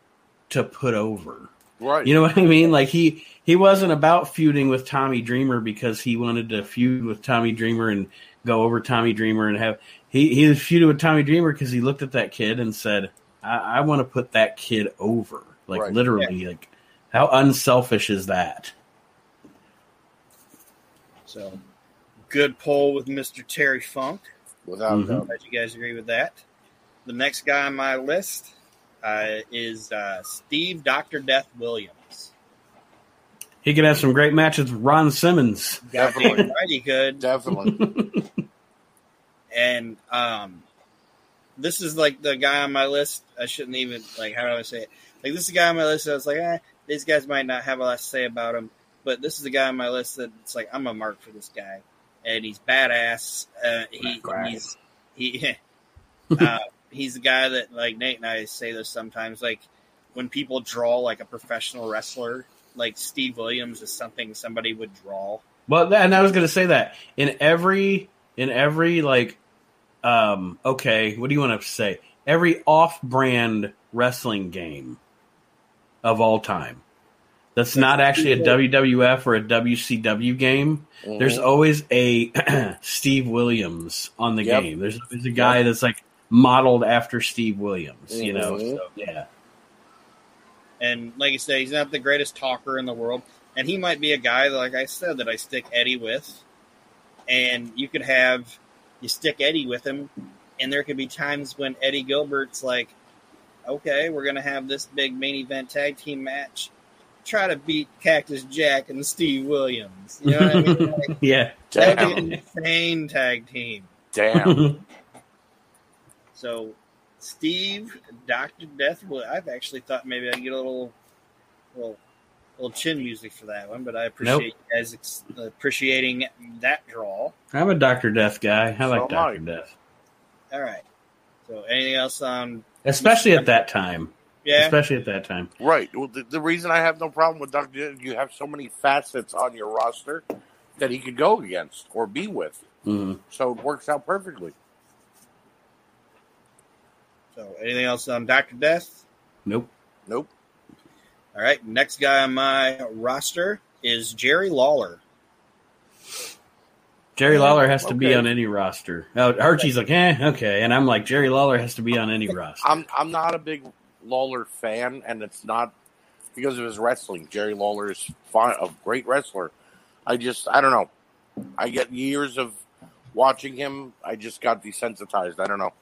Speaker 1: to put over."
Speaker 3: Right.
Speaker 1: You know what I mean? Like he he wasn't about feuding with Tommy Dreamer because he wanted to feud with Tommy Dreamer and go over Tommy Dreamer and have he he feuded with Tommy Dreamer because he looked at that kid and said, "I, I want to put that kid over." Like
Speaker 3: Right.
Speaker 1: literally, like how unselfish is that?
Speaker 4: So, good poll with Mr. Terry Funk.
Speaker 3: Without
Speaker 1: Mhm.
Speaker 3: a doubt.
Speaker 4: Glad you guys agree with that. The next guy on my list uh, is uh, Steve Doctor Death Williams.
Speaker 1: He could have some great matches with Ron Simmons.
Speaker 3: Definitely.
Speaker 4: Damn right he could.
Speaker 3: Definitely.
Speaker 4: And um, this is like the guy on my list. I shouldn't even like. How do I say it? Like this is the guy on my list. I was like, eh, these guys might not have a lot to say about him, but this is the guy on my list that it's like I'm a mark for this guy, and he's badass. Uh, he he's he. uh, he's the guy that like Nate and I say this sometimes. Like when people draw like a professional wrestler, like Steve Williams is something somebody would draw.
Speaker 1: Well, that, and I was going to say that in every in every like, um, okay, what do you want to say? Every off-brand wrestling game of all time that's not actually a WWF or a WCW game. There's
Speaker 3: Mhm.
Speaker 1: always a Steve Williams on the
Speaker 3: Yep.
Speaker 1: game. There's always a guy that's like modeled after Steve Williams. You know,
Speaker 3: Mhm.
Speaker 1: so, yeah.
Speaker 4: And like I said, he's not the greatest talker in the world. And he might be a guy, that, like I said, that I stick Eddie with. And you could have, you stick Eddie with him, and there could be times when Eddie Gilbert's like, okay, we're going to have this big main event tag team match. Try to beat Cactus Jack and Steve Williams. You know what I mean? Like,
Speaker 1: yeah.
Speaker 4: that'd be an insane tag team.
Speaker 3: Damn.
Speaker 4: So, Steve, Doctor Death. Well, I've actually thought maybe I'd get a little, little, little chin music for that one, but I appreciate
Speaker 1: Nope.
Speaker 4: you guys ex- appreciating that draw.
Speaker 1: I'm a Doctor Death guy. I like
Speaker 3: So am
Speaker 1: Doctor
Speaker 3: I.
Speaker 1: Death,
Speaker 4: All right. So, anything else on?
Speaker 1: especially at that time.
Speaker 4: Yeah,
Speaker 1: Especially at that time.
Speaker 3: Right. Well, the, the reason I have no problem with Dr. You have so many facets on your roster that he could go against or be with.
Speaker 1: Mhm.
Speaker 3: So it works out perfectly.
Speaker 4: So, anything else on Doctor Death?
Speaker 1: Nope.
Speaker 3: Nope.
Speaker 4: All right. Next guy on my roster is Jerry Lawler.
Speaker 1: Jerry Lawler has to be on any roster. Oh, Archie's like, eh, okay, and I'm like, Jerry Lawler has to be on any roster.
Speaker 3: I'm I'm not a big Lawler fan, and it's not because of his wrestling. Jerry Lawler is fine, a great wrestler. I just I don't know. I get years of watching him. I just got desensitized. I don't know.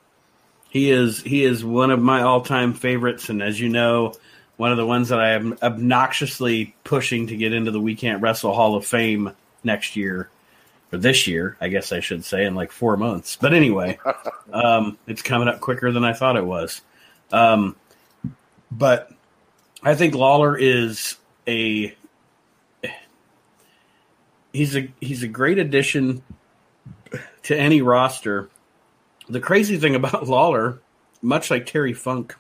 Speaker 1: He is he is one of my all time favorites, and as you know, one of the ones that I am obnoxiously pushing to get into the We Can't Wrestle Hall of Fame next year, or this year, I guess I should say, in like four months. But anyway, um, it's coming up quicker than I thought it was. Um, but I think Lawler is a he's a he's a great addition to any roster. The crazy thing about Lawler, much like Terry Funk,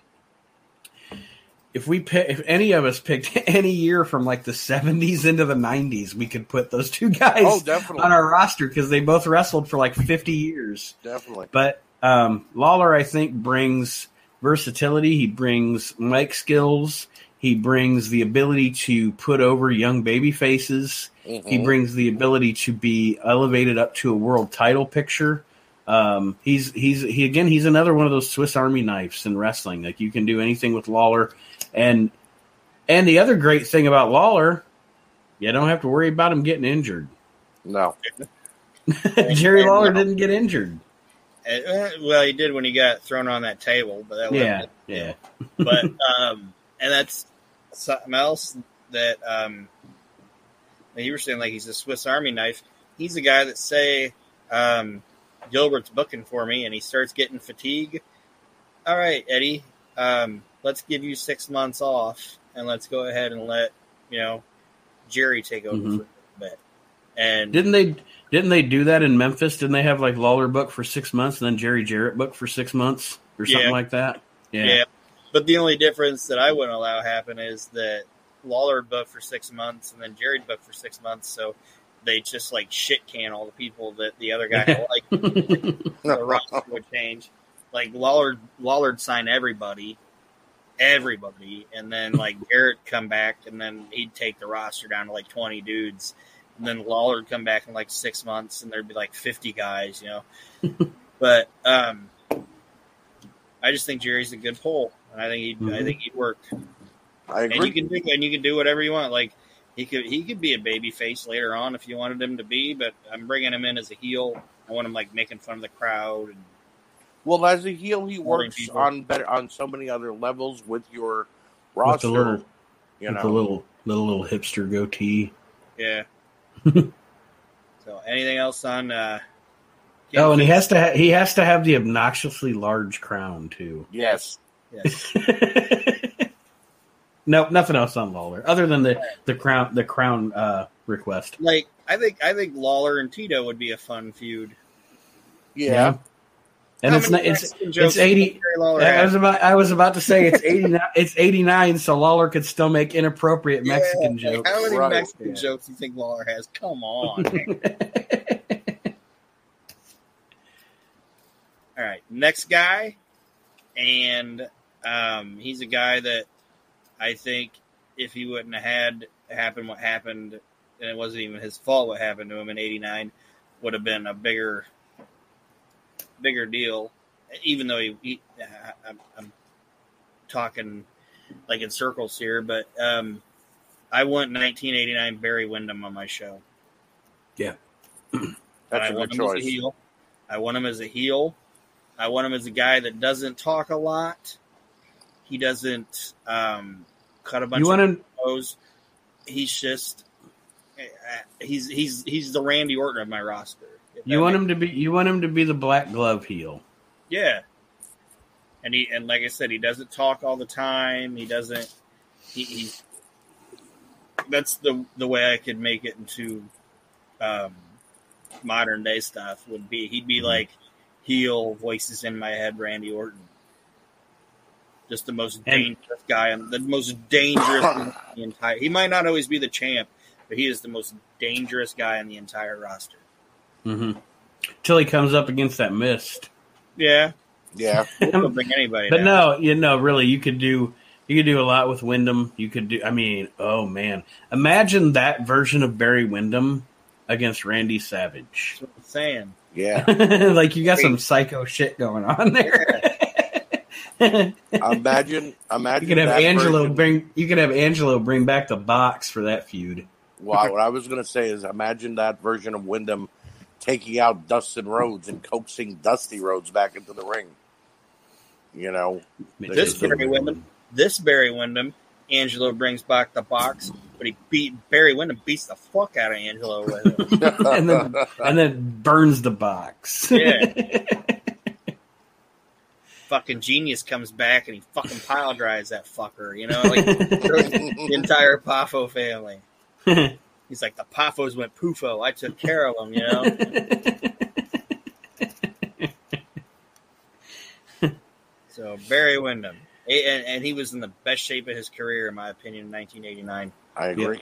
Speaker 1: if we pick, if any of us picked any year from like the seventies into the nineties, we could put those two guys
Speaker 3: Oh,
Speaker 1: on our roster because they both wrestled for like fifty years.
Speaker 3: definitely.
Speaker 1: But um, Lawler, I think, brings versatility. He brings mic skills. He brings the ability to put over young baby faces. He
Speaker 3: Mhm.
Speaker 1: brings the ability to be elevated up to a world title picture. Um, he's he's he again. He's another one of those Swiss Army knives in wrestling. Like you can do anything with Lawler, and and the other great thing about Lawler, you don't have to worry about him getting injured.
Speaker 3: no.
Speaker 1: Jerry Lawler didn't get injured.
Speaker 4: Uh, well, he did when he got thrown on that table, but that
Speaker 1: Yeah, yeah.
Speaker 4: but um, and that's something else that um, you were saying, like he's a Swiss Army knife. He's a guy that say um, Gilbert's booking for me, and he starts getting fatigue. All right, Eddie, um, let's give you six months off, and let's go ahead and let you know Jerry take over
Speaker 1: Mhm.
Speaker 4: for a bit. And
Speaker 1: Didn't they? Didn't they do that in Memphis? Didn't they have like Lawler book for six months and then Jerry Jarrett book for six months or something
Speaker 4: Yeah.
Speaker 1: like that?
Speaker 4: Yeah. But the only difference that I wouldn't allow happen is that Lawler book for six months and then Jarrett book for six months, so they just like shit can all the people that the other guy like the roster would change. Like Lawler Lawler'd sign everybody, everybody, and then like Jarrett come back and then he'd take the roster down to like twenty dudes. And then Lawler'd come back in like six months and there'd be like fifty guys, you know. but um I just think Jerry's a good pull. And I think he'd I
Speaker 1: Mhm.
Speaker 4: think he'd work.
Speaker 3: I
Speaker 4: And you
Speaker 3: agree.
Speaker 4: can do and you can do whatever you want. Like He could he could be a baby face later on if you wanted him to be, but I'm bringing him in as a heel. I want him like making fun of the crowd and
Speaker 3: Well, as a heel, he works
Speaker 4: people.
Speaker 3: on better on so many other levels with your
Speaker 1: With
Speaker 3: roster.
Speaker 1: the little,
Speaker 3: you
Speaker 1: with
Speaker 3: know,
Speaker 1: the little, little, little hipster goatee.
Speaker 4: yeah. so anything else on? uh
Speaker 1: Oh, and he has to ha- he has to have the obnoxiously large crown too.
Speaker 3: yes,
Speaker 4: Yes.
Speaker 1: no, nothing else on Lawler other than the the crown the crown uh, request.
Speaker 4: like I think I think Lawler and Tito would be a fun feud.
Speaker 3: yeah.
Speaker 1: And
Speaker 4: How
Speaker 1: it's not it's it's 80
Speaker 4: Lawler
Speaker 1: I was about I was about to say it's eighty nine it's eighty nine, so Lawler could still make inappropriate Mexican
Speaker 4: Yeah, like,
Speaker 1: jokes.
Speaker 4: How many
Speaker 3: Right.
Speaker 4: Mexican
Speaker 1: Yeah.
Speaker 4: jokes do you think Lawler has? Come on. All right, next guy, and um, he's a guy that I think if he wouldn't have had happen what happened, and it wasn't even his fault what happened to him in '89, would have been a bigger, bigger deal. Even though he, he I- I'm, I'm talking like in circles here, but um, I want 1989 Barry Windham on my show.
Speaker 3: Yeah, that's
Speaker 4: I
Speaker 3: a
Speaker 4: want
Speaker 3: good
Speaker 4: him as a
Speaker 3: choice.
Speaker 4: heel. I want him as a heel. I want him as a guy that doesn't talk a lot. He doesn't um, cut a bunch
Speaker 1: you want
Speaker 4: of
Speaker 1: him
Speaker 4: promos. He's just uh, he's he's he's the Randy Orton of my roster.
Speaker 1: You want him to be you want him to be the black glove heel.
Speaker 4: yeah. And he and like I said, he doesn't talk all the time. He doesn't. He, he's that's the the way I could make it into um, modern day stuff would be he'd be
Speaker 1: Mhm.
Speaker 4: like heel voices in my head Randy Orton. Just the most
Speaker 1: And-
Speaker 4: dangerous guy and the most dangerous in the entire he might not always be the champ, but he is the most dangerous guy in the entire roster.
Speaker 1: Mm-hmm. Till he comes up against that mist.
Speaker 4: Yeah.
Speaker 3: Yeah,
Speaker 4: He'll bring anybody
Speaker 1: But
Speaker 4: down.
Speaker 1: no, you know, really, you could do you could do a lot with Windham. You could do. I mean, oh man, imagine that version of Barry Windham against Randy Savage.
Speaker 4: That's what I'm saying.
Speaker 3: yeah.
Speaker 1: like you got some psycho shit going on there.
Speaker 3: Imagine, imagine.
Speaker 1: you could have
Speaker 3: that
Speaker 1: Angelo
Speaker 3: version-
Speaker 1: bring. You could have Angelo bring back the box for that feud.
Speaker 3: Wow, what I was going to say is, imagine that version of Windham taking out Dustin Rhodes and coaxing Dusty Rhodes back into the ring. You know,
Speaker 4: This Barry Windham, this Barry Windham, Angelo brings back the box, but he beat Barry Windham beats the fuck out of Angelo with it.
Speaker 1: and then and then burns the box.
Speaker 4: Yeah. fucking genius comes back and he fucking pile drives that fucker, you know, like the entire Pafo family. He's like the Pafos went poofo. I took care of them, you know. so Barry Windham, and, and he was in the best shape of his career, in my opinion, in 1989.
Speaker 3: I agree.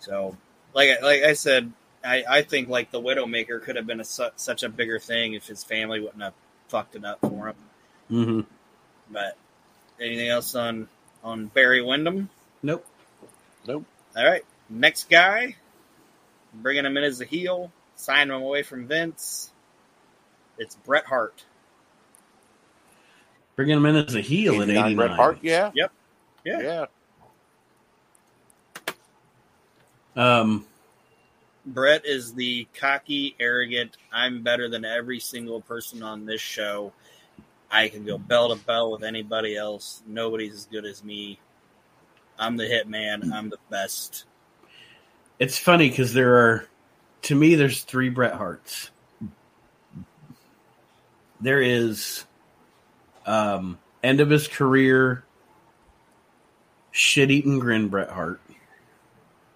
Speaker 4: So, like like I said, I, I think like the Widowmaker could have been a, su- such a bigger thing if his family wouldn't have fucked it up for him.
Speaker 1: Mm-hmm.
Speaker 4: But anything else on on Barry Windham?
Speaker 1: Nope.
Speaker 3: Nope.
Speaker 4: All right, next guy, bringing him in as a heel, signing him away from Vince. It's Bret Hart.
Speaker 1: Bringing him in as a heel in
Speaker 3: 89
Speaker 1: '89.
Speaker 3: Bret Hart, yeah.
Speaker 4: Yep. Yeah.
Speaker 3: Yeah.
Speaker 1: Um,
Speaker 4: Bret is the cocky, arrogant, I'm better than every single person on this show. I can go bell to bell with anybody else. Nobody's as good as me. I'm the hitman. I'm the best.
Speaker 1: it's funny because there are, to me, there's three Bret Harts. There is, um, end of his career, shit eating grin Bret Hart.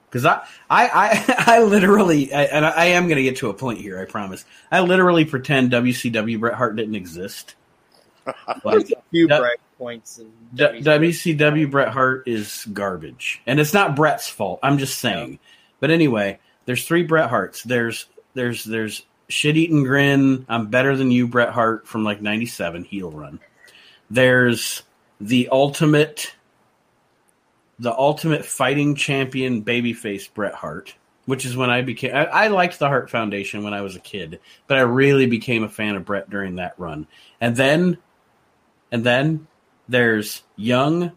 Speaker 1: Because I, I, I, I literally, I, and I am going to get to a point here. I promise. I literally pretend WCW Bret Hart didn't exist. Like,
Speaker 4: A few
Speaker 1: That-
Speaker 4: bright points. In
Speaker 1: D- WCW Bret Hart is garbage, and it's not Bret's fault. I'm just saying. But anyway, there's three Bret Harts. There's there's there's shit eating grin. I'm better than you, Bret Hart from like '97 heel run. There's the ultimate, the ultimate fighting champion babyface Bret Hart, which is when I became. I, I liked the Hart Foundation when I was a kid, but I really became a fan of Bret during that run. And then, and then there's young,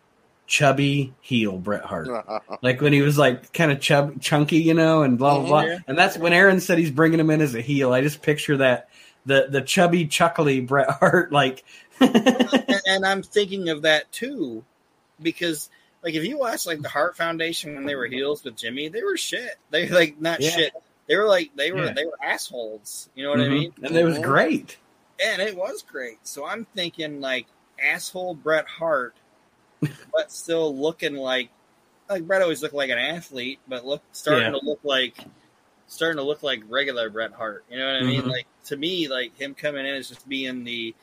Speaker 1: chubby heel Bret Hart. like when he was like kind of chub chunky, you know, and blah blah blah.
Speaker 4: Yeah.
Speaker 1: And that's when Aron said he's bringing him in as a heel. I just picture that the the chubby chuckly Bret Hart like
Speaker 4: and, I'm thinking of that too, because like if you watch like the Hart Foundation when they were heels with Jimmy, they were shit. They like not
Speaker 1: Yeah.
Speaker 4: shit. They were like they were
Speaker 1: Yeah.
Speaker 4: they were assholes. You know what I
Speaker 1: Mhm.
Speaker 4: mean?
Speaker 1: and it was great.
Speaker 4: And it was great. So I'm thinking like asshole Bret Hart, but still looking like like Bret always looked like an athlete, but look starting
Speaker 1: Yeah.
Speaker 4: to look like starting to look like regular Bret Hart. You know what I mean?
Speaker 1: Mhm.
Speaker 4: Like to me, like him coming in is just being the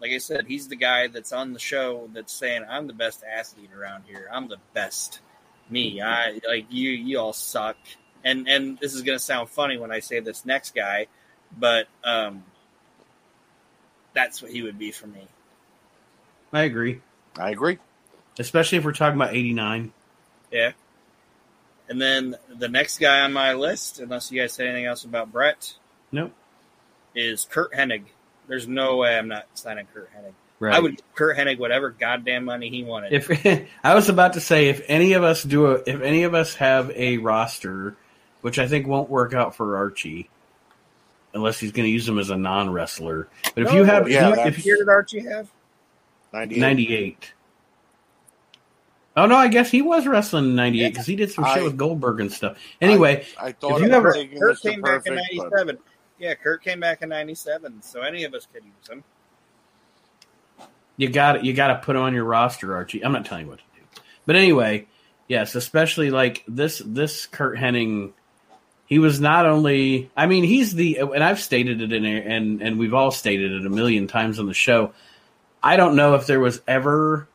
Speaker 4: like I said, he's the guy that's on the show that's saying, I'm the best athlete around here. I'm the best. Me. I like you you all suck. And and this is gonna sound funny when I say this next guy, but um that's what he would be for me.
Speaker 1: I agree,
Speaker 3: I agree.
Speaker 1: especially if we're talking about '89.
Speaker 4: Yeah. And then the next guy on my list, unless you guys say anything else about Bret,
Speaker 1: Nope.
Speaker 4: is Curt Hennig. There's no way I'm not signing Curt Hennig.
Speaker 1: Right.
Speaker 4: I would give Curt Hennig whatever goddamn money he wanted.
Speaker 1: If I was about to say, if any of us do a, if any of us have a roster, which I think won't work out for Archie, unless he's going to use him as a non wrestler. But if
Speaker 4: No,
Speaker 1: you have,
Speaker 3: yeah,
Speaker 1: if you,
Speaker 3: that's-
Speaker 1: if
Speaker 4: What year did Archie have?
Speaker 3: 98.
Speaker 1: 98. Oh no, I guess he was wrestling in '98 because he did some shit
Speaker 3: I-
Speaker 1: with Goldberg and stuff. Anyway,
Speaker 3: I thought
Speaker 1: If you
Speaker 3: I
Speaker 1: have
Speaker 3: was
Speaker 1: a-
Speaker 3: taking
Speaker 4: Curt
Speaker 3: Mr.
Speaker 4: came back in
Speaker 3: Perfect, but-
Speaker 4: '97. Yeah, Curt came back in '97, so any of us could use him.
Speaker 1: you got you got to put him on your roster, Archie. I'm not telling you what to do, but anyway, yes, especially like this this Curt Hennig. He was not only, I mean, he's the, and I've stated it in, a- and and we've all stated it a million times on the show. I don't know if there was ever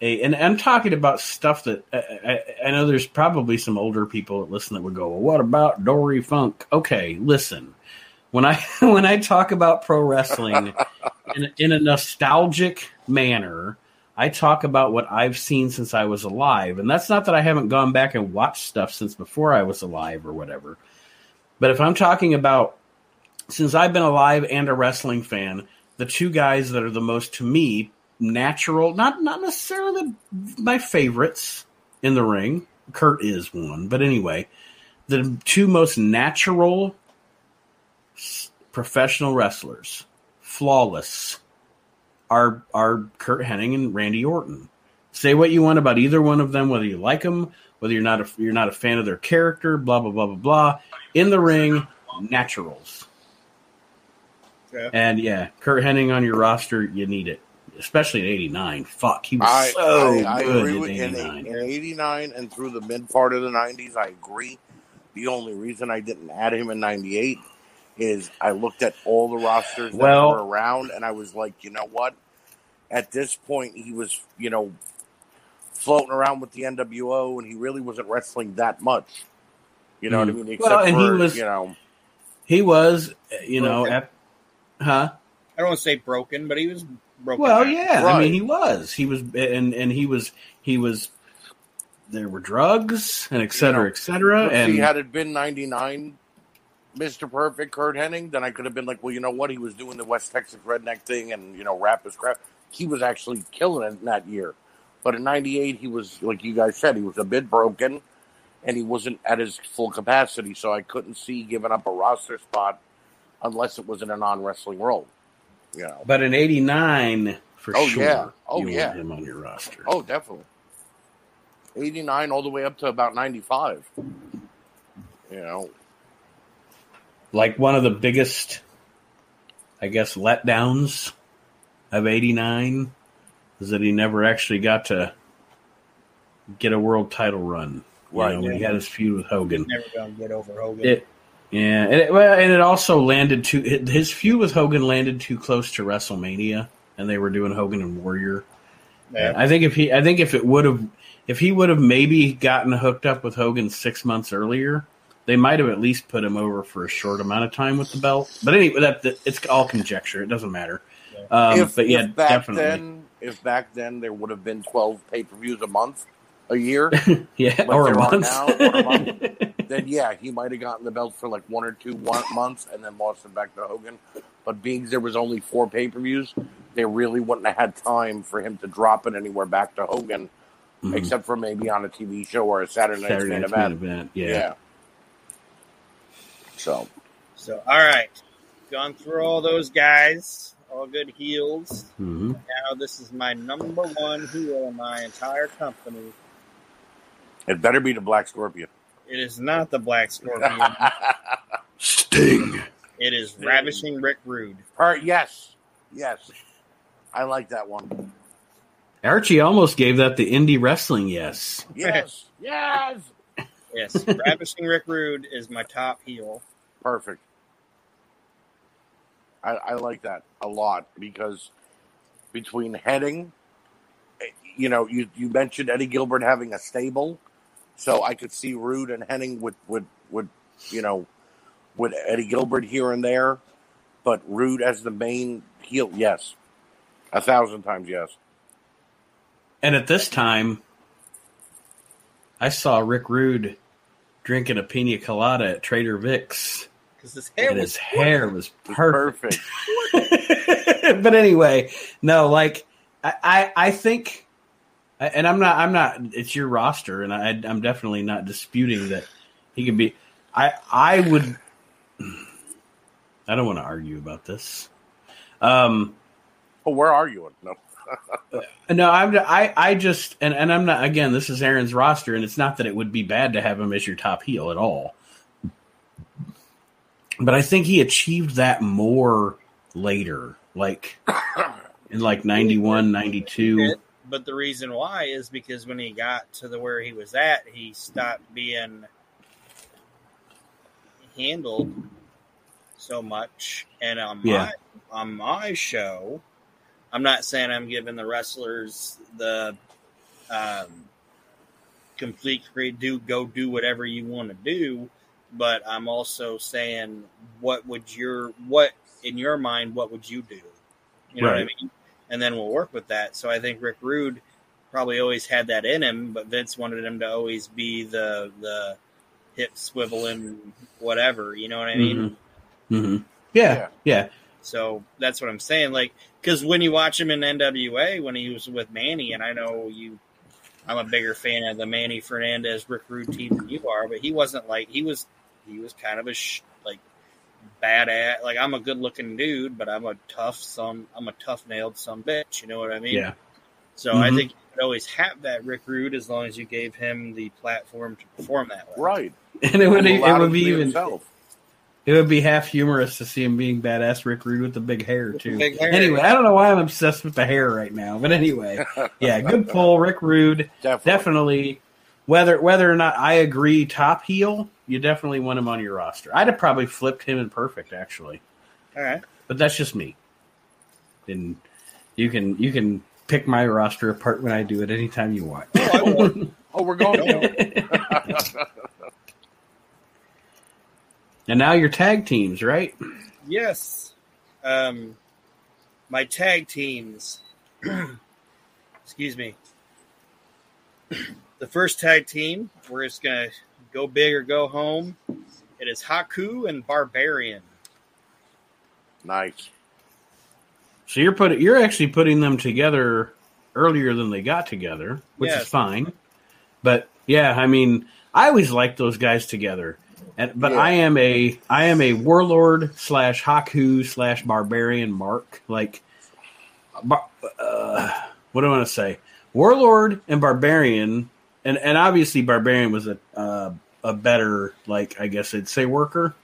Speaker 1: a, and I'm talking about stuff that I, I, I know there's probably some older people that listen that would go, well, what about Dory Funk? Okay, listen. When I when I talk about pro wrestling in, in a nostalgic manner, I talk about what I've seen since I was alive, and that's not that I haven't gone back and watched stuff since before I was alive or whatever. But if I'm talking about since I've been alive and a wrestling fan, the two guys that are the most to me natural, not not necessarily the, my favorites in the ring. Curt is one, but anyway, the two most natural professional wrestlers, flawless, are are Curt Hennig and Randy Orton. Say what you want about either one of them, whether you like them, whether you're not a, you're not a fan of their character, blah blah blah blah blah. In the ring, naturals.
Speaker 4: Yeah.
Speaker 1: And yeah, Curt Hennig on your roster, you need it, especially in '89. Fuck, he was
Speaker 3: I,
Speaker 1: so
Speaker 3: I, I
Speaker 1: good in '89.
Speaker 3: in 89 and through the mid part of the 90s. I agree. The only reason I didn't add him in 98 is I looked at all the rosters that
Speaker 1: Well-
Speaker 3: were around and I was like, you know what? At this point, he was, you know, floating around with the NWO and he really wasn't wrestling that much. You know what I
Speaker 1: Mm.
Speaker 3: mean? Except
Speaker 1: Well, and he
Speaker 3: for,
Speaker 1: was-
Speaker 3: you know,
Speaker 1: He was, uh, you know, at, huh?
Speaker 4: I don't want to say broken, but he was broken.
Speaker 1: Well,
Speaker 4: down.
Speaker 1: yeah. I mean, he was. He was, and and he was. He was. There were drugs and et cetera,
Speaker 3: You know,
Speaker 1: et cetera.
Speaker 3: But
Speaker 1: And
Speaker 3: see, had it been 99, Mr. Perfect, Curt Hennig, then I could have been like, well, you know what? He was doing the West Texas redneck thing and, you know, rap is crap. He was actually killing it in that year. But in 98, he was, like you guys said, he was a bit broken and he wasn't at his full capacity. So I couldn't see giving up a roster spot unless it was in a non wrestling role. You know?
Speaker 1: but in '89, for
Speaker 3: Oh,
Speaker 1: sure,
Speaker 3: yeah. Oh,
Speaker 1: you
Speaker 3: yeah.
Speaker 1: want him on your roster.
Speaker 3: Oh, definitely. 89 all the way up to about 95. You know,
Speaker 1: Like one of the biggest, I guess, letdowns of '89 is that he never actually got to get a world title run. You
Speaker 3: Right.
Speaker 1: know, when he had his feud with Hogan.
Speaker 4: never gonna get over Hogan.
Speaker 1: It, yeah, and it, well, and it also landed too. His feud with Hogan landed too close to WrestleMania, and they were doing Hogan and Warrior.
Speaker 4: Yeah.
Speaker 1: I think if he, I think if it would have, if he would have maybe gotten hooked up with Hogan six months earlier, they might have at least put him over for a short amount of time with the belt. But anyway, that, that it's all conjecture. It doesn't matter. Um,
Speaker 3: if,
Speaker 1: but yeah,
Speaker 3: if back
Speaker 1: definitely.
Speaker 3: then, if back then there would have been 12 pay per views a month, a year,
Speaker 1: yeah,
Speaker 3: like
Speaker 1: or a month.
Speaker 3: now, or a month. then yeah, he might have gotten the belt for like one or two one months and then lost it back to Hogan. But being there was only four pay per views, they really wouldn't have had time for him to drop it anywhere back to Hogan,
Speaker 1: Mhm.
Speaker 3: except for maybe on a TV show or a Saturday Night
Speaker 1: Saturday
Speaker 3: main
Speaker 1: Night's
Speaker 3: event.
Speaker 1: event. Yeah.
Speaker 3: Yeah. So
Speaker 4: So, all right, gone through all those guys, all good heels.
Speaker 1: hmm
Speaker 4: Now this is my number one heel in my entire company.
Speaker 3: It better be the Black Scorpion.
Speaker 4: It is not the Black Scorpion.
Speaker 1: Sting.
Speaker 4: it is Ravishing Rick Rude.
Speaker 3: Or, yes, yes, I like that one.
Speaker 1: Archie almost gave that the indie wrestling yes.
Speaker 3: Yes, yes,
Speaker 4: Yes, Ravishing Rick Rude is my top heel.
Speaker 3: perfect. I, I like that a lot because between heading, eh, you know, you, you mentioned Eddie Gilbert having a stable, so I could see Rude and Hennig with with with you know with Eddie Gilbert here and there, but Rude as the main heel, yes, a thousand times yes.
Speaker 1: And at this time, I saw Rick Rude drinking a pina colada at Trader Vic's,
Speaker 4: Because his hair
Speaker 1: and
Speaker 4: was
Speaker 1: his hair was perfect.
Speaker 3: Perfect.
Speaker 1: but anyway, no, like I, I, I think, and I'm not, I'm not. It's your roster, and I, I'm definitely not disputing that he could be. I, I would. I don't want to argue about this. Um,
Speaker 3: Oh, where are you? No.
Speaker 1: no, I'm. I, I just, and, and I'm not. Again, this is Aron's roster, and it's not that it would be bad to have him as your top heel at all. But I think he achieved that more later, like in like 91, 92.
Speaker 4: But the reason why is because when he got to the where he was at, he stopped being handled so much. And on my on my show, I'm not saying I'm giving the wrestlers the um, complete free do go do whatever you want to do, but I'm also saying what would your what in your mind what would you do? You know what I mean? And then we'll work with that. So I think Rick Rude probably always had that in him, but Vince wanted him to always be the the hip swiveling whatever. You know what I mean?
Speaker 1: hmm Yeah,
Speaker 3: Yeah.
Speaker 1: yeah,
Speaker 4: So that's what I'm saying. Like, because when you watch him in NWA when he was with Manny, and I know you, I'm a bigger fan of the Manny Fernandez Rick Rude team than you are, but he wasn't like he was. He was kind of a sh- like badass. Like I'm a good looking dude, but I'm a tough some. I'm a tough nailed some bitch. You know what I mean?
Speaker 1: yeah.
Speaker 4: So I
Speaker 1: Mhm.
Speaker 4: think you could always have that Rick Rude as long as you gave him the platform to perform that way.
Speaker 3: Right.
Speaker 1: And it would,
Speaker 3: And
Speaker 1: it would be even,
Speaker 3: himself.
Speaker 1: it would be half humorous to see him being badass Rick Rude with the big hair too.
Speaker 4: Big hair.
Speaker 1: Anyway, I don't know why I'm obsessed with the hair right now, but anyway, yeah, good pull, Rick Rude.
Speaker 3: Definitely.
Speaker 1: Definitely, whether whether or not I agree, top heel, you definitely want him on your roster. I'd have probably flipped him in perfect actually,
Speaker 4: All right.
Speaker 1: but that's just me. And you can you can pick my roster apart when I do it anytime you want.
Speaker 3: Oh, we're going to.
Speaker 1: and now your tag teams, right?
Speaker 4: Yes. Um, my tag teams. excuse me. The first tag team, we're just gonna go big or go home. It is Haku and Barbarian.
Speaker 3: nice.
Speaker 1: So you're putting you're actually putting them together earlier than they got together, which
Speaker 4: Yes.
Speaker 1: is fine. But yeah, I mean, I always like those guys together. And but
Speaker 3: Yeah.
Speaker 1: I am a I am a warlord slash Haku slash barbarian mark. Like, bar, uh, what do I want to say? Warlord and barbarian, and and obviously barbarian was a uh, a better like I guess I'd say worker,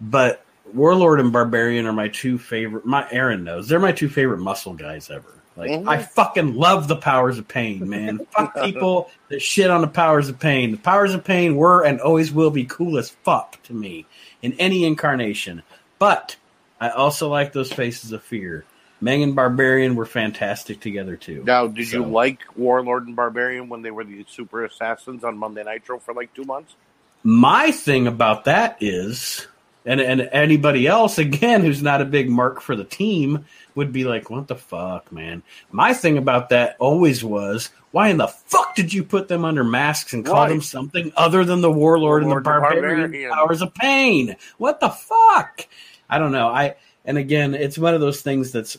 Speaker 1: but Warlord and Barbarian are my two favorite. My Aron knows they're my two favorite muscle guys ever. Like
Speaker 3: Mhm.
Speaker 1: I fucking love the Powers of Pain, man. fuck people that shit on the Powers of Pain. The Powers of Pain were and always will be cool as fuck to me in any incarnation. But I also like those Faces of Fear. Meng and Barbarian were fantastic together too.
Speaker 3: Now, did you like Warlord and Barbarian when they were the Super Assassins on Monday Nitro for like two months?
Speaker 1: My thing about that is, and and anybody else again who's not a big mark for the team would be like, "What the fuck, man?" My thing about that always was, why in the fuck did you put them under masks and call
Speaker 3: Right.
Speaker 1: them something other than the Warlord,
Speaker 3: Warlord
Speaker 1: and the Barbarian,
Speaker 3: Barbarian.
Speaker 1: Powers of Pain? What the fuck? I don't know. I and again, it's one of those things that's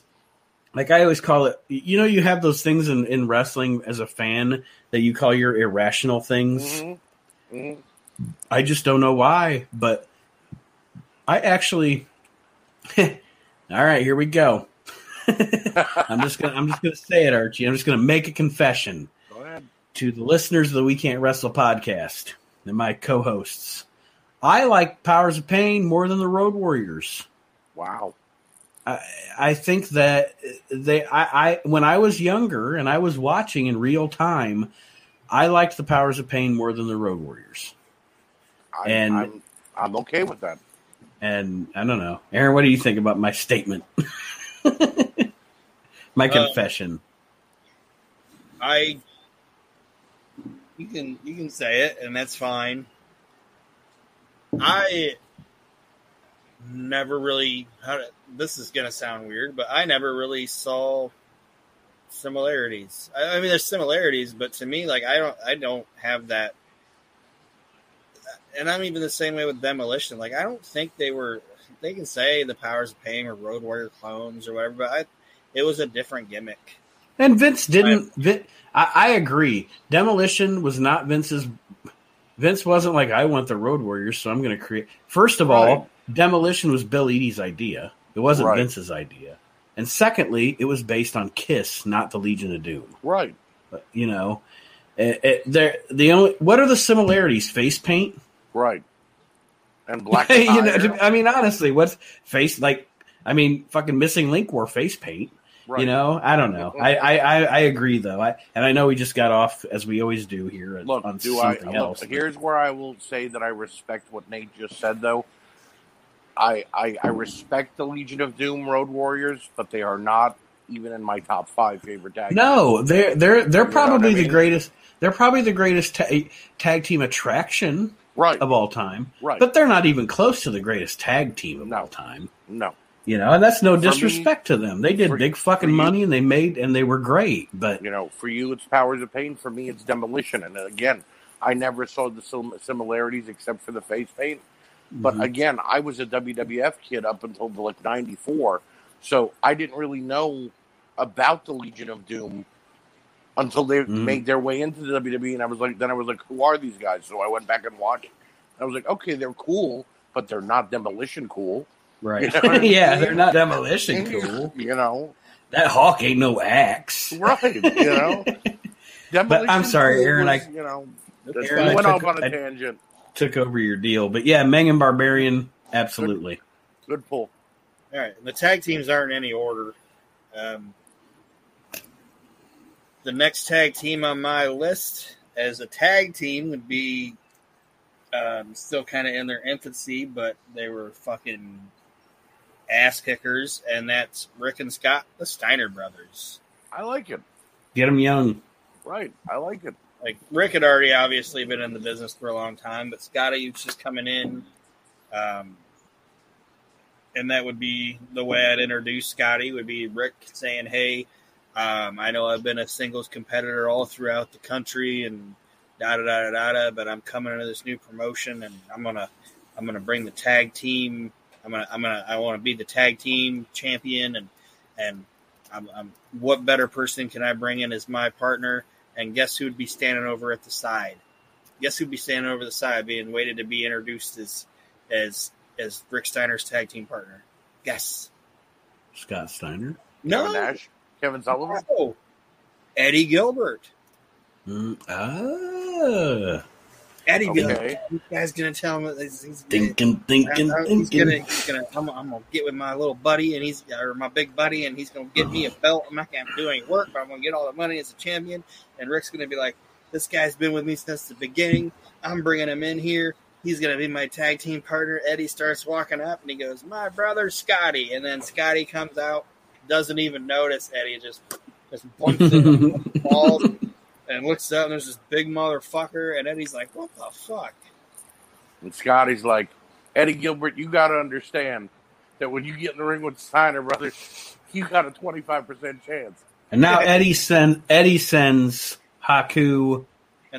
Speaker 1: like I always call it. You know, you have those things in in wrestling as a fan that you call your irrational things.
Speaker 3: Mhm. Mhm.
Speaker 1: I just don't know why, but I actually. all right, here we go. I'm just gonna I'm just gonna say it, Archie. I'm just gonna make a confession to the listeners of the We Can't Wrestle podcast and my co-hosts. I like Powers of Pain more than the Road Warriors.
Speaker 3: Wow.
Speaker 1: I, I think that they I, I when I was younger and I was watching in real time, I liked the Powers of Pain more than the Road Warriors.
Speaker 3: I'm,
Speaker 1: And-
Speaker 3: I'm, I'm okay with that.
Speaker 1: And I don't know, Aron. What do you think about my statement? my
Speaker 4: Uh,
Speaker 1: confession.
Speaker 4: I you can you can say it and that's fine. I never really how to, this is gonna sound weird, but I never really saw similarities. I, I mean, there's similarities, but to me, like I don't I don't have that. And I'm even the same way with demolition. Like I don't think they were. They can say the powers of pain or Road Warrior clones or whatever, but I, it was a different gimmick.
Speaker 1: And Vince didn't. Vin, I, I agree. Demolition was not Vince's. Vince wasn't like I want the Road Warriors, so I'm going to create. First of all. Demolition was Bill Eadie's idea. It wasn't
Speaker 3: Right.
Speaker 1: Vince's idea. And secondly, it was based on Kiss, not the Legion of Doom.
Speaker 3: Right.
Speaker 1: But, you know, it, it, there the only what are the similarities? Face paint.
Speaker 3: Right. And black.
Speaker 1: you know, to- I mean, honestly, what's face like? I mean, fucking missing link wore face paint.
Speaker 3: right.
Speaker 1: You know, I don't know. I, I, I, I agree though. I and I know we just got off as we always do here
Speaker 3: Look,
Speaker 1: on
Speaker 3: do I?
Speaker 1: something
Speaker 3: Look,
Speaker 1: but-
Speaker 3: here's where I will say that I respect what Nate just said, though. I, I I respect the Legion of Doom Road Warriors, but they are not even in my top five favorite tag.
Speaker 1: no, they're they're they're
Speaker 3: know
Speaker 1: probably
Speaker 3: I
Speaker 1: the greatest. They're probably the greatest ta- tag team attraction
Speaker 3: right,
Speaker 1: of all time.
Speaker 3: right.
Speaker 1: But they're not even close to the greatest tag team of
Speaker 3: No.
Speaker 1: all time.
Speaker 3: no,
Speaker 1: You know, and that's no
Speaker 3: For me-
Speaker 1: disrespect to them. They did
Speaker 3: for-
Speaker 1: big fucking
Speaker 3: you-
Speaker 1: money and they made and they were great. But
Speaker 3: you know, for you it's Powers of Pain. For me, it's Demolition. And again, I never saw the similarities except for the face paint. But
Speaker 1: Mhm.
Speaker 3: again, I was a WWF kid up until like '94, so I didn't really know about the Legion of Doom until they
Speaker 1: Mhm.
Speaker 3: made their way into the WWE. And I was like, then I was like, who are these guys? So I went back and watched. I was like, okay, they're cool, but they're not Demolition cool.
Speaker 1: right,
Speaker 3: You know I
Speaker 1: yeah, they're not demolition cool.
Speaker 3: You know,
Speaker 1: That hawk ain't no axe.
Speaker 3: right? You know. Demolition
Speaker 1: I'm sorry, Aron,
Speaker 3: was,
Speaker 1: I-
Speaker 3: you know, Aron,
Speaker 1: I
Speaker 3: went
Speaker 1: took-
Speaker 3: off on a
Speaker 1: I-
Speaker 3: tangent.
Speaker 1: Took over your deal, but yeah, Meng and Barbarian, absolutely.
Speaker 3: Good pull.
Speaker 4: All right, the tag teams aren't in any order. Um, the next tag team on my list as a tag team would be um, still kind of in their infancy, but they were fucking ass kickers, and that's Rick and Scott, the Steiner brothers.
Speaker 3: I like it.
Speaker 1: Get them young.
Speaker 3: Right. I like it.
Speaker 4: Like Rick had already obviously been in the business for a long time, but Scotty was just coming in. Um, and that would be the way I'd introduce Scotty would be Rick saying, "Hey, um, I know I've been a singles competitor all throughout the country and da da da da da, but I'm coming into this new promotion and I'm gonna I'm gonna bring the tag team. I'm gonna I'm gonna I want to be the tag team champion and and I'm, I'm what better person can I bring in as my partner? And guess who'd be standing over at the side? Guess who'd be standing over the side, being waited to be introduced as as as Rick Steiner's tag team partner? Guess.
Speaker 1: Scott Steiner.
Speaker 4: No,
Speaker 3: Kevin Nash. Kevin Sullivan.
Speaker 4: no. Eddie Gilbert.
Speaker 1: Mm, ah,
Speaker 4: Eddie
Speaker 3: Okay.
Speaker 4: Gilbert. This guy's gonna tell him he's, he's
Speaker 1: thinking, thinking,
Speaker 4: Uh, he's
Speaker 1: thinking.
Speaker 4: gonna, he's gonna I'm, I'm gonna get with my little buddy and he's or my big buddy and he's gonna get me a belt. I'm not gonna do any work, but I'm gonna get all the money as a champion. And Rick's gonna be like, "This guy's been with me since the beginning. I'm bringing him in here. He's gonna be my tag team partner." Eddie starts walking up and he goes, "My brother Scotty," and then Scotty comes out, doesn't even notice Eddie, just just bumps him on the balls and looks up and there's this big motherfucker and Eddie's like, "What the fuck?"
Speaker 3: And Scotty's like, Eddie Gilbert, you got to understand that when you get in the ring with Steiner brothers, you got a 25% chance.
Speaker 1: and now Eddie send Eddie sends Haku and,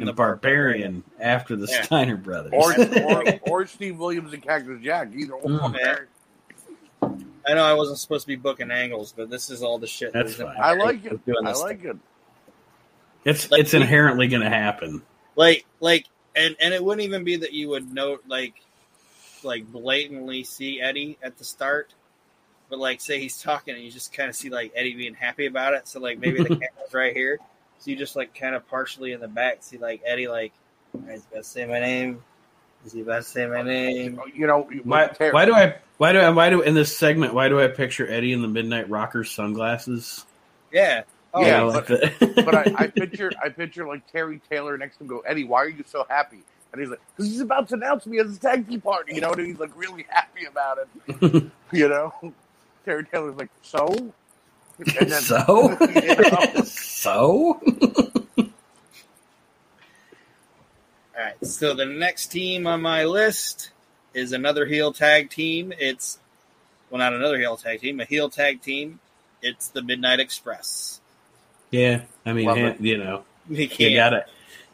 Speaker 4: And
Speaker 1: the Barbarian after the
Speaker 4: Yeah.
Speaker 1: Steiner brothers.
Speaker 3: Or, or, or Steve Williams and Cactus Jack. Either or.
Speaker 1: Mm.
Speaker 4: Yeah. I know I wasn't supposed to be booking angles, but this is all the shit.
Speaker 1: That's
Speaker 4: was in
Speaker 1: fine.
Speaker 3: I like it.
Speaker 4: doing
Speaker 3: I
Speaker 4: this
Speaker 3: like it.
Speaker 1: It's
Speaker 4: Like,
Speaker 1: it's inherently going to happen.
Speaker 4: like like and and it wouldn't even be that you would note like like blatantly see Eddie at the start, but like say he's talking and you just kind of see like Eddie being happy about it. So like maybe the camera's right here, so you just like kind of partially in the back see like Eddie like he's about to say my name. Is he about to say my name?
Speaker 3: Oh, you know,
Speaker 1: Why,
Speaker 3: Ter-
Speaker 1: why do I why do I why do in this segment why do I picture Eddie in the Midnight Rockers sunglasses?
Speaker 4: Yeah. Oh,
Speaker 3: Yeah,
Speaker 1: know,
Speaker 3: but- but I, I picture I picture like Terry Taylor next to him go, Eddie, why are you so happy? And he's like, because he's about to announce me as his tag team partner, you know, and he's like really happy about it, you know. Terry Taylor's like, so, and then,
Speaker 1: so
Speaker 3: you know,
Speaker 1: so
Speaker 4: All right. So the next team on my list is another heel tag team. It's well, not another heel tag team, a heel tag team. It's the Midnight Express.
Speaker 1: Yeah. I mean,
Speaker 3: Love
Speaker 1: eh,
Speaker 3: it.
Speaker 1: you know,
Speaker 4: You
Speaker 1: you
Speaker 4: can't.
Speaker 1: gotta.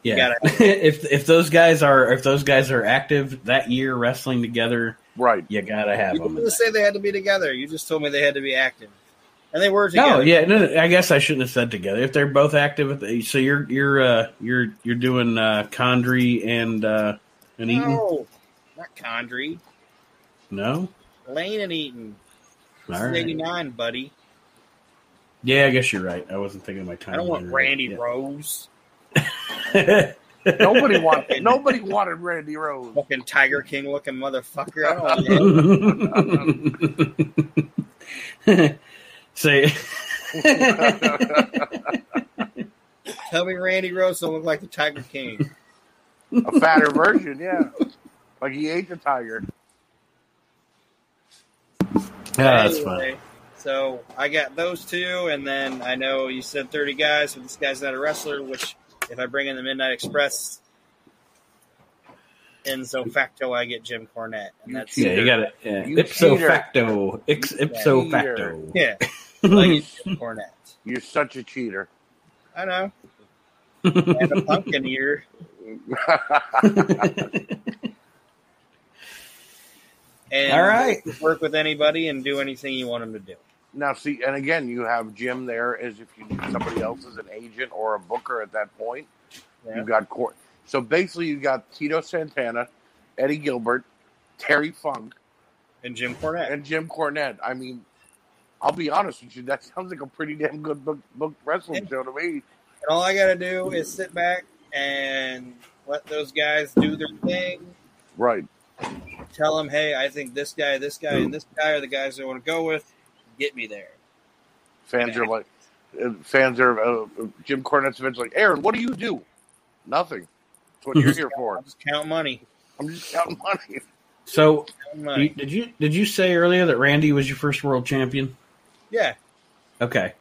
Speaker 1: Yeah,
Speaker 4: gotta-
Speaker 1: if if those guys are if those guys are active that year wrestling together,
Speaker 3: right.
Speaker 1: you gotta have
Speaker 4: You
Speaker 1: them.
Speaker 4: didn't say they had to be together. You just told me they had to be active, and they were together.
Speaker 1: No, yeah, no, no, I guess I shouldn't have said together. If they're both active, so you're you're uh, you're you're doing uh, Condrey and uh, and Eaton.
Speaker 4: No, not Condrey.
Speaker 1: No,
Speaker 4: Lane and Eaton. This
Speaker 1: All
Speaker 4: is
Speaker 1: right.
Speaker 4: 89, buddy.
Speaker 1: Yeah, I guess you're right. I wasn't thinking of my time.
Speaker 4: I don't want Randy Rose.
Speaker 3: Nobody wanted nobody wanted Randy Rose.
Speaker 4: Fucking Tiger King looking motherfucker. I don't want him.
Speaker 1: Say,
Speaker 4: Tell me Randy Rose don't look like the Tiger King.
Speaker 3: A fatter version, yeah. Like he ate the tiger.
Speaker 1: yeah, that's
Speaker 4: Anyway,
Speaker 1: fine.
Speaker 4: So I got those two, and then I know you said 30 guys, but this guy's not a wrestler, which if I bring in the Midnight Express, in so facto, I get Jim Cornette. And that's
Speaker 1: Yeah, you got it. Yeah.
Speaker 3: You
Speaker 1: Ipso
Speaker 3: cheater.
Speaker 1: facto, Ix, ipso
Speaker 3: Cheater.
Speaker 1: facto.
Speaker 4: Yeah, I get Jim Cornette.
Speaker 3: You're such a cheater.
Speaker 4: I know. And a pumpkin ear. And
Speaker 1: All right.
Speaker 4: work with anybody and do anything you want them to do.
Speaker 3: Now see, and again, you have Jim there as if you need somebody else as an agent or a booker at that point.
Speaker 4: Yeah.
Speaker 3: You've got court. So basically, you got Tito Santana, Eddie Gilbert, Terry Funk,
Speaker 4: And Jim Cornette.
Speaker 3: and Jim Cornette. I mean, I'll be honest with you, that sounds like a pretty damn good book, book wrestling show to me.
Speaker 4: And all I got to do is sit back and let those guys do their thing.
Speaker 3: Right.
Speaker 4: Tell them, hey, I think this guy, this guy, and this guy are the guys I want to go with. Get me there.
Speaker 3: Fans are like, uh, fans are, uh, Jim Cornette's eventually like, Aron, what do you do? Nothing. That's what you're here for.
Speaker 4: I'll just count money.
Speaker 3: I'm just counting money.
Speaker 1: So,
Speaker 4: Count
Speaker 1: you-
Speaker 4: money.
Speaker 1: did you did you say earlier that Randy was your first world champion?
Speaker 4: Yeah,
Speaker 1: Okay.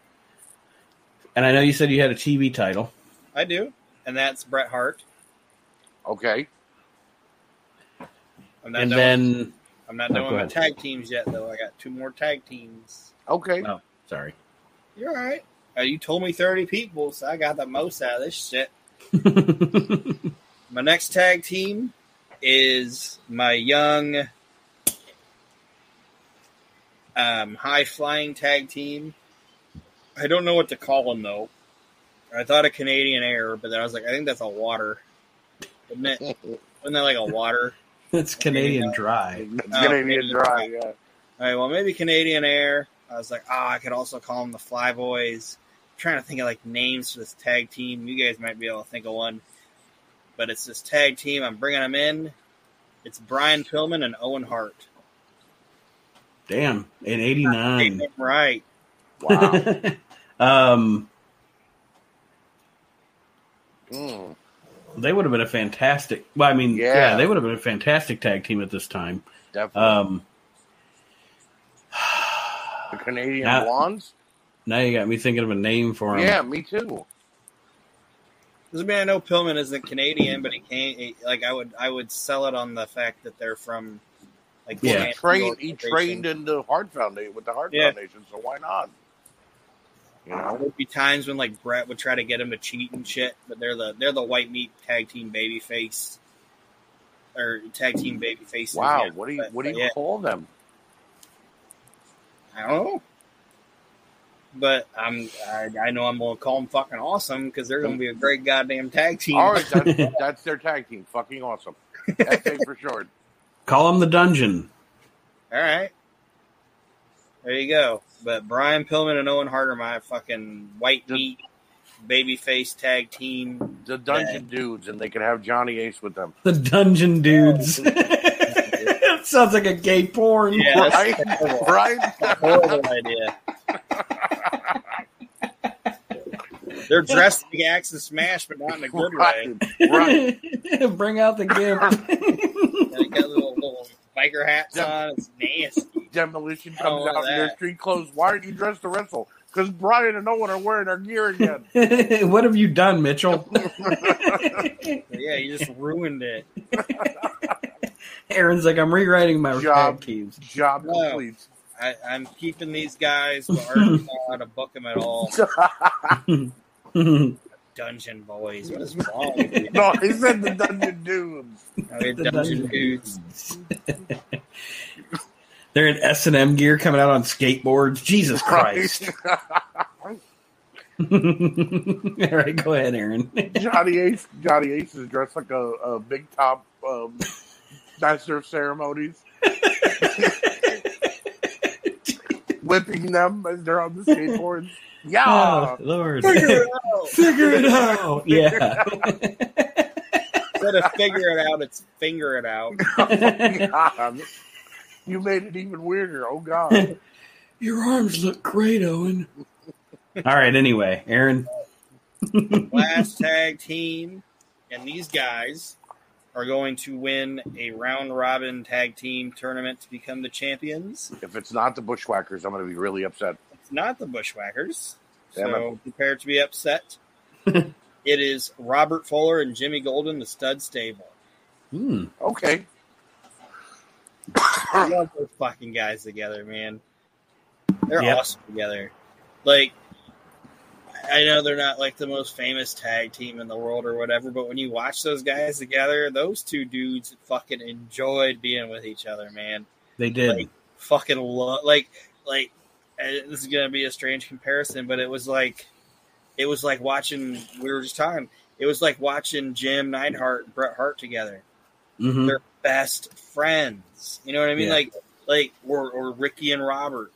Speaker 1: And I know you said you had a TV title.
Speaker 4: I do. And that's Bret Hart.
Speaker 3: Okay.
Speaker 4: I'm
Speaker 1: And then,
Speaker 4: with, I'm not
Speaker 1: Oh,
Speaker 4: done my tag teams yet, though. I got two more tag teams.
Speaker 3: Okay.
Speaker 1: oh, sorry.
Speaker 4: You're all right. Uh, you told me 30 people, so I got the most out of this shit. My next tag team is my young um, high flying tag team. I don't know what to call them though. I thought a Canadian Air, but then I was like, I think that's a water. Isn't it? Isn't that like a water?
Speaker 1: it's Canadian Dry.
Speaker 3: It's
Speaker 4: Oh,
Speaker 3: gonna be a
Speaker 4: Canadian
Speaker 3: dry, yeah.
Speaker 4: All right, well maybe Canadian Air. I was like, oh, I could also call them the Fly Boys. I'm trying to think of like names for this tag team. You guys might be able to think of one, but it's this tag team. I'm bringing them in. It's Brian Pillman and Owen Hart.
Speaker 1: Damn, in '89.
Speaker 4: Right.
Speaker 3: Wow.
Speaker 1: um,
Speaker 3: Mm.
Speaker 1: They would have been a fantastic. Well, I mean, yeah,
Speaker 3: Yeah.
Speaker 1: they would have been a fantastic tag team at this time.
Speaker 3: Definitely.
Speaker 1: Um,
Speaker 3: the Canadian
Speaker 1: now-
Speaker 3: Blondes?
Speaker 1: now you got me thinking of a name for them.
Speaker 3: Yeah, me too.
Speaker 4: Doesn't mean I know Pillman isn't Canadian, but he can't. He, like I would, I would sell it on the fact that they're from like
Speaker 1: Yeah.
Speaker 3: He trained, he trained in the Hart Foundation with the Hart
Speaker 4: Yeah.
Speaker 3: Foundation, so why not? You know?
Speaker 4: There'd be times when like Bret would try to get him to cheat and shit, but they're the they're the white meat tag team baby face or tag team baby face.
Speaker 3: Wow, what do you what do you
Speaker 4: yeah.
Speaker 3: call them?
Speaker 4: I don't know. But I'm I, I know I'm gonna call them fucking awesome because they're gonna be a great goddamn tag team.
Speaker 3: All right, that's, that's their tag team. Fucking awesome. That's it for short.
Speaker 1: Call them the Dungeon.
Speaker 4: All right. There you go. But Brian Pillman and Owen Hart are my fucking white meat babyface tag team.
Speaker 3: The Dungeon Dudes, and they could have Johnny Ace with them.
Speaker 1: The Dungeon Dudes. Sounds like a gay porn.
Speaker 4: Yeah, that's
Speaker 3: Right?
Speaker 4: horrible.
Speaker 3: Right?
Speaker 4: horrible idea. They're dressed like Ax and Smash, but not in a good way.
Speaker 3: Right. right.
Speaker 1: Bring out the gimp.
Speaker 4: They got little, little biker hats on. It's nasty.
Speaker 3: Demolition
Speaker 4: oh,
Speaker 3: comes out
Speaker 4: want
Speaker 3: in their street clothes. Why aren't you dressed to wrestle? Because Brian and Owen are wearing our gear again.
Speaker 1: what have you done, Mitchell?
Speaker 4: Yeah, you just ruined it.
Speaker 1: Aron's like, I'm rewriting my
Speaker 3: Job.
Speaker 1: keys.
Speaker 3: Job
Speaker 4: No.
Speaker 3: complete.
Speaker 4: I, I'm keeping these guys, but I don't know how to book them at all. Dungeon boys. What is wrong with you?
Speaker 3: no, he said the Dungeon Dudes.
Speaker 4: Okay,
Speaker 1: The
Speaker 4: dungeon
Speaker 1: Dungeon
Speaker 4: dudes.
Speaker 1: They're in S and M gear coming out on skateboards. Jesus Christ! All right, go ahead, Aron.
Speaker 3: Johnny Ace. Johnny Ace is dressed like a, a big top um, master of ceremonies, whipping them as they're on the skateboards. Yeah,
Speaker 1: Oh, Lord,
Speaker 4: Figure it out.
Speaker 1: Figure it out. Yeah.
Speaker 4: Instead of figure it out, it's finger it out.
Speaker 3: God. You made it even weirder. Oh God,
Speaker 1: Your arms look great, Owen. All right. Anyway, Aron.
Speaker 4: Last tag team, and these guys are going to win a round robin tag team tournament to become the champions.
Speaker 3: if it's not the Bushwhackers, I'm going to be really upset.
Speaker 4: It's not the Bushwhackers,
Speaker 3: Damn
Speaker 4: so prepare to be upset. it is Robert Fuller and Jimmy Golden, the stud stable.
Speaker 1: Hmm.
Speaker 3: Okay,
Speaker 4: I love those fucking guys together, man. They're
Speaker 1: Yep.
Speaker 4: awesome together. Like, I know they're not like the most famous tag team in the world or whatever, but when you watch those guys together, those two dudes fucking enjoyed being with each other, man.
Speaker 1: They did.
Speaker 4: Like, fucking love, like, like. This is gonna be a strange comparison, but it was like, it was like watching. We were just talking. It was like watching Jim Neidhart and Bret Hart together
Speaker 1: Mhm.
Speaker 4: they're best friends. You know what I mean?
Speaker 1: Yeah.
Speaker 4: Like like or or Ricky and Robert.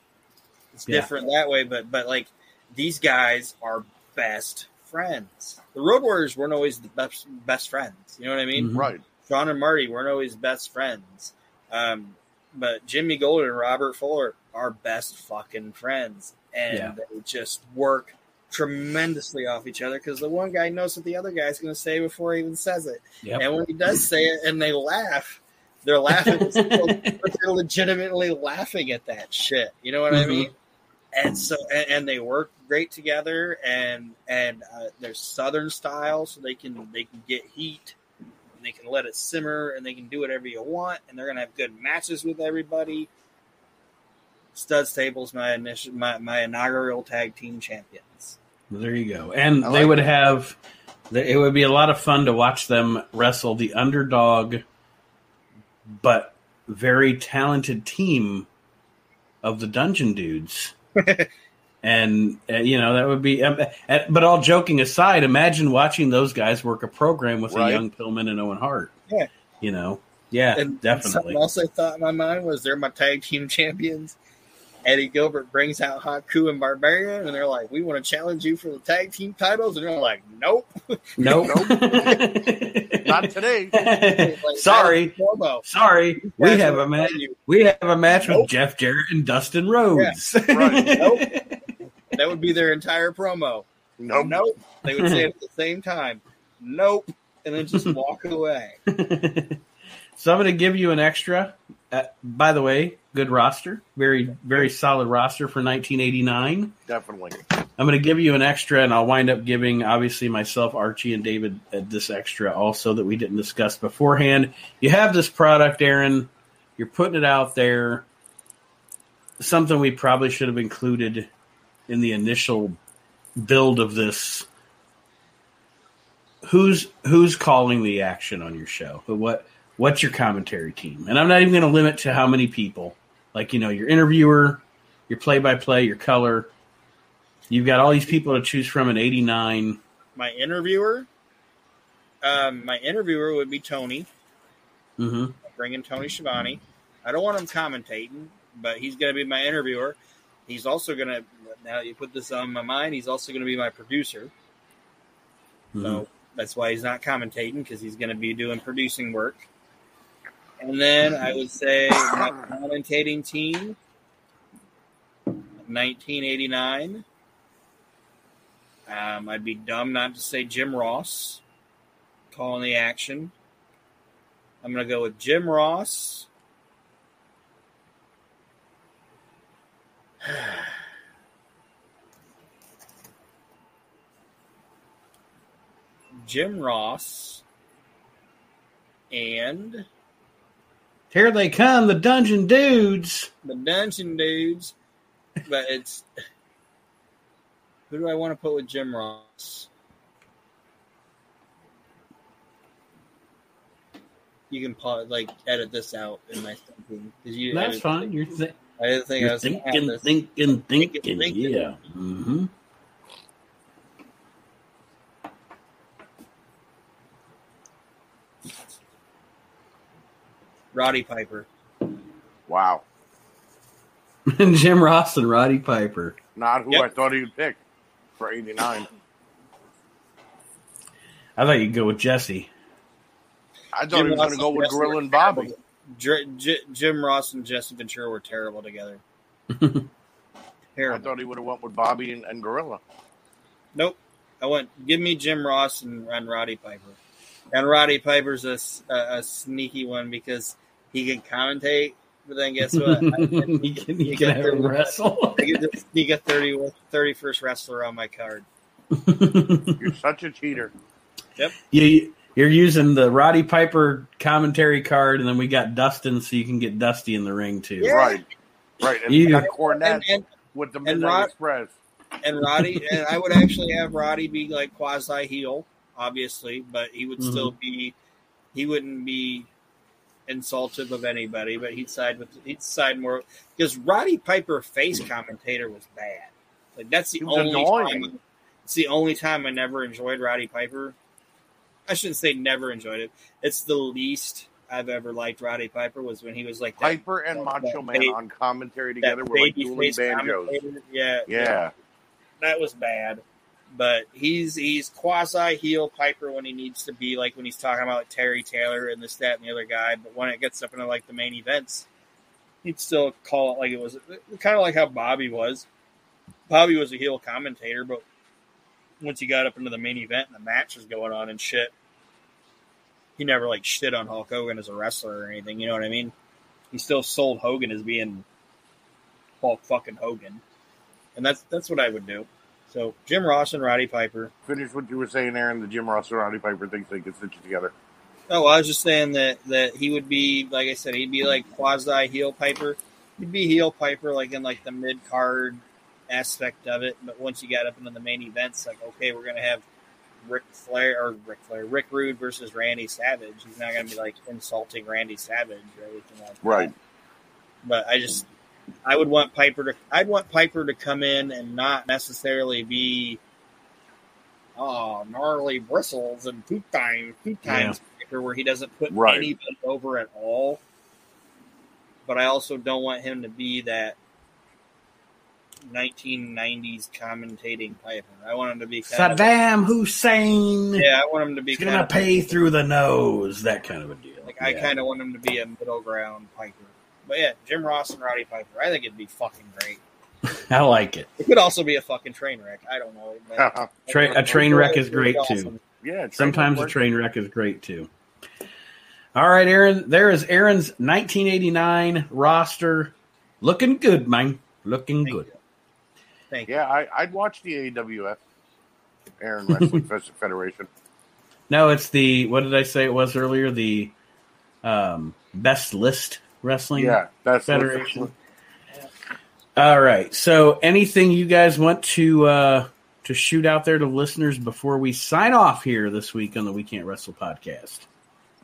Speaker 4: It's
Speaker 1: Yeah.
Speaker 4: different that way, but but like these guys are best friends. The Road Warriors weren't always the best best friends. You know what I mean?
Speaker 1: Mhm.
Speaker 3: right.
Speaker 4: Shawn and Marty weren't always best friends. Um, but Jimmy Gold and Robert Fuller are best fucking friends, and
Speaker 1: Yeah.
Speaker 4: they just work tremendously off each other because the one guy knows what the other guy's going to say before he even says it.
Speaker 1: Yep.
Speaker 4: And when he does say it and they laugh, they're laughing, they're legitimately laughing at that shit. You know what I
Speaker 1: Mhm.
Speaker 4: mean? And so, and, and they work great together, and and uh, they're Southern style, so they can they can get heat, and they can let it simmer, and they can do whatever you want, and they're gonna have good matches with everybody. Stud Stable's my initial my, my inaugural tag team champions.
Speaker 1: There you go. And
Speaker 3: I
Speaker 1: they would
Speaker 3: it.
Speaker 1: have. It would be a lot of fun to watch them wrestle the underdog, but very talented team of the Dungeon Dudes. and uh, you know that would be. Um, uh, but all joking aside, imagine watching those guys work a program with
Speaker 3: Right.
Speaker 1: a young Pillman and Owen Hart.
Speaker 4: Yeah.
Speaker 1: You know. Yeah,
Speaker 4: And
Speaker 1: definitely.
Speaker 4: Something else I thought in my mind was they're my tag team champions. Eddie Gilbert brings out Haku and Barbarian, and they're like, "We want to challenge you for the tag team titles," and they're like, "Nope."
Speaker 1: Nope.
Speaker 3: Not today.
Speaker 4: Like,
Speaker 1: Sorry.
Speaker 4: that was.
Speaker 1: Sorry, we have a match. We have a match with Jeff Jarrett and Dustin Rhodes.
Speaker 3: Right.
Speaker 4: Nope. That would be their entire promo.
Speaker 3: Nope.
Speaker 4: Nope. They would say it at the same time. Nope. And then just walk away.
Speaker 1: so I'm going to give you an extra. Uh, by the way, good roster, very very solid roster for 1989.
Speaker 3: Definitely.
Speaker 1: I'm going to give you an extra, and I'll wind up giving obviously myself, Archie, and David uh, this extra also that we didn't discuss beforehand. You have this product, Aron. You're putting it out there. Something we probably should have included in the initial build of this. Who's who's calling the action on your show? What what's your commentary team? And I'm not even going to limit to how many people. Like you know, your interviewer, your play by play, your color. You've got all these people to choose from at 89.
Speaker 4: My interviewer, um, my interviewer would be Tony.
Speaker 1: Mm-hmm.
Speaker 4: Bringing Tony Schiavone. I don't want him commentating, but he's going to be my interviewer. He's also going to. Now that you put this on my mind, he's also going to be my producer.
Speaker 1: Mm-hmm.
Speaker 4: So that's why he's not commentating because he's going to be doing producing work. And then I would say my commentating team, 1989. Um, I'd be dumb not to say Jim Ross calling the action. I'm going to go with Jim Ross. Jim Ross and
Speaker 1: Here they come, the Dungeon Dudes.
Speaker 4: the Dungeon Dudes, but it's who do I want to put with Jim Ross? You can pause, like edit this out in my thinking because you.
Speaker 1: That's
Speaker 4: didn't
Speaker 1: fine.
Speaker 4: think-
Speaker 1: You're, th-
Speaker 4: I didn't think
Speaker 1: you're
Speaker 4: was
Speaker 1: thinking, thinking, thinking,
Speaker 4: Thinking, thinking.
Speaker 1: Yeah. Mm-hmm.
Speaker 4: Roddy Piper.
Speaker 3: Wow.
Speaker 1: Jim Ross and Roddy Piper.
Speaker 3: Not who
Speaker 4: Yep.
Speaker 3: I thought he would pick for 89.
Speaker 1: I thought you'd go with Jesse.
Speaker 3: I thought
Speaker 4: Jim
Speaker 3: he was going to go with
Speaker 4: Jesse
Speaker 3: Gorilla and Bobby.
Speaker 4: J- J- Jim Ross and Jesse Ventura were terrible together.
Speaker 3: I thought he would have went with Bobby and, and Gorilla.
Speaker 4: Nope. I went. Give me Jim Ross and, and Roddy Piper. And Roddy Piper's a a sneaky one because he can commentate, but then guess what? I can,
Speaker 1: you can,
Speaker 4: he
Speaker 1: you can
Speaker 4: can
Speaker 1: have him
Speaker 4: do-
Speaker 1: wrestle.
Speaker 4: I can just sneak a 30, 31st wrestler on my card.
Speaker 3: You're such a cheater. Yep.
Speaker 1: You, you're using the Roddy Piper commentary card, and then we got Dustin, so you can get Dusty in the ring too.
Speaker 4: Yeah.
Speaker 3: Right. Right. And
Speaker 1: You-
Speaker 3: you got Cornette
Speaker 4: And, and,
Speaker 3: with the
Speaker 4: and Rod-
Speaker 3: Express.
Speaker 4: and Roddy, and I would actually have Roddy be like quasi heel, obviously, but he would
Speaker 1: Mhm.
Speaker 4: still be, he wouldn't be insultive of anybody, but he'd side with, he'd side more because Roddy Piper face hmm. commentator was bad. Like that's the only
Speaker 3: annoying.
Speaker 4: time. It's the only time I never enjoyed Roddy Piper. I shouldn't say never enjoyed it. It's the least I've ever liked Roddy Piper was when he was like that,
Speaker 3: Piper and
Speaker 4: that-
Speaker 3: Macho
Speaker 4: that
Speaker 3: Man
Speaker 4: ba-
Speaker 3: on commentary together were like
Speaker 4: baby
Speaker 3: dueling banjos.
Speaker 4: commentator. Yeah,
Speaker 3: Yeah.
Speaker 4: that was bad. But he's he's quasi heel Piper when he needs to be, like when he's talking about Terry Taylor and this, that, and the other guy. But when it gets up into like the main events, he'd still call it like it was kind of like how Bobby was. Bobby was a heel commentator, but once he got up into the main event and the match was going on and shit, he never like shit on Hulk Hogan as a wrestler or anything. You know what I mean? He still sold Hogan as being Hulk fucking Hogan, and that's that's what I would do. So Jim Ross and Roddy Piper.
Speaker 3: Finish what you were saying, Aron. The Jim Ross and Roddy Piper thinks they can stitch it together.
Speaker 4: Oh, I was just saying that that he would be like I said, he'd be like quasi heel Piper. He'd be heel Piper like in like the mid card aspect of it, but once you got up into the main events, like okay, we're gonna have Ric Flair or Ric Flair, Rick Rude versus Randy Savage. He's not gonna be like insulting Randy Savage or anything like that.
Speaker 3: Right.
Speaker 4: But I just I would want Piper to I'd want Piper to come in and not necessarily be oh gnarly bristles and two times two times Piper where he doesn't put
Speaker 3: Right.
Speaker 4: anybody over at all. But I also don't want him to be that 1990s commentating Piper. I want him to be kind of
Speaker 1: Saddam Hussein
Speaker 4: yeah. I want him to be
Speaker 1: gonna
Speaker 4: of
Speaker 1: pay through the nose. That kind of a deal.
Speaker 4: like I kind of want him to be a middle ground Piper. But yeah, Jim Ross and Roddy Piper. I think it'd be fucking great.
Speaker 1: I like it.
Speaker 4: It could also be a fucking train wreck. I don't know. but-
Speaker 1: Tra- a train wreck is great too.
Speaker 4: Awesome.
Speaker 3: yeah.
Speaker 1: Sometimes a train wreck is great too. All right, Aron. There is Aron's 1989 roster. Looking good, man. Looking
Speaker 4: Thank
Speaker 1: good.
Speaker 4: you. Thank you.
Speaker 3: Yeah, I, I'd watch the AWF, Aron Wrestling Federation.
Speaker 1: No, it's the what did I say it was earlier? The um, best list wrestling.
Speaker 3: Yeah, that's
Speaker 1: Federation. All right. So, anything you guys want to uh, to shoot out there to listeners before we sign off here this week on the We Can't Wrestle podcast?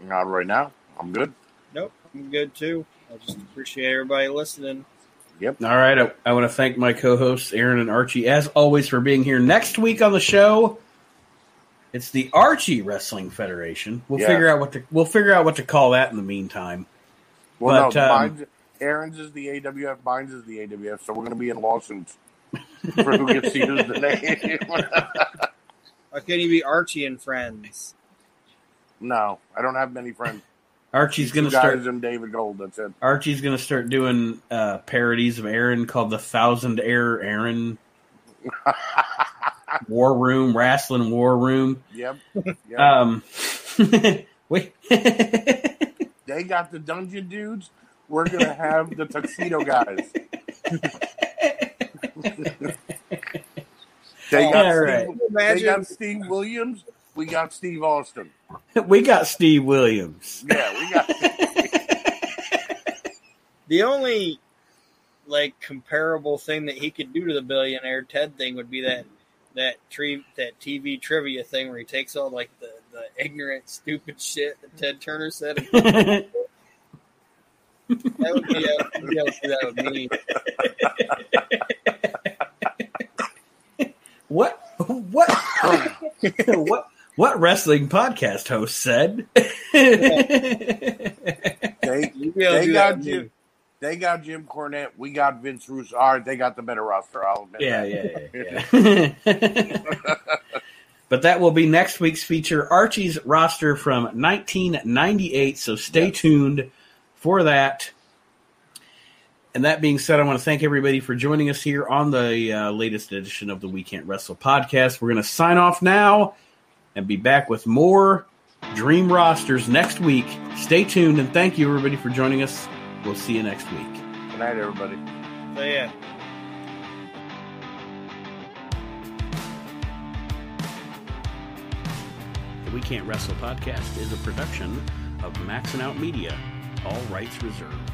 Speaker 3: Not right now. I'm good.
Speaker 4: Nope, I'm good too. I just appreciate everybody listening.
Speaker 3: Yep.
Speaker 1: All right. I, I want to thank my co-hosts Aron and Archie, as always, for being here. Next week on the show, it's the Archie Wrestling Federation. We'll
Speaker 3: Yeah.
Speaker 1: figure out what to we'll figure out what to call that in the meantime.
Speaker 3: Well,
Speaker 1: But,
Speaker 3: no,
Speaker 1: um,
Speaker 3: mine's, Aron's is the AWF, mine's is the AWF, so we're going to be in lawsuits for who gets to use the name.
Speaker 4: Why can't you be Archie and Friends?
Speaker 3: no, I don't have many friends.
Speaker 1: Archie's going to
Speaker 3: guys
Speaker 1: start.
Speaker 3: and David Gold. That's it.
Speaker 1: Archie's going to start doing uh, parodies of Aron called the Thousand Air Aron War Room Wrestling War Room.
Speaker 3: Yep. yep.
Speaker 1: Um, wait.
Speaker 3: They got the dungeon dudes. We're going to have the tuxedo guys. they, got
Speaker 1: All
Speaker 3: Steve,
Speaker 1: right.
Speaker 3: they got Steve Williams. We got Steve Austin.
Speaker 1: we got Steve Williams.
Speaker 3: Yeah, we got.
Speaker 4: the only like comparable thing that he could do to the billionaire Ted thing would be that that tree that TV trivia thing where he takes all like the, the ignorant stupid shit that Ted Turner said. That would be a, be able to that with me.
Speaker 1: what? What? what? What wrestling podcast host said?
Speaker 3: They,
Speaker 4: You'd be able to
Speaker 3: they got
Speaker 4: with me.
Speaker 3: Jim. They got Jim Cornette. We got Vince Russo. All right, they got the better roster. I'll admit.
Speaker 1: yeah,
Speaker 3: that.
Speaker 1: yeah, yeah. yeah. But that will be next week's feature, Archie's roster from 1998. So stay
Speaker 3: Yes.
Speaker 1: tuned for that. And that being said, I want to thank everybody for joining us here on the uh, latest edition of the We Can't Wrestle podcast. We're going to sign off now and be back with more Dream Rosters next week. Stay tuned and thank you, everybody, for joining us. We'll see you next week.
Speaker 3: Good night, everybody.
Speaker 4: So yeah.
Speaker 1: The We Can't Wrestle podcast is a production of Maxing Out Media, all rights reserved.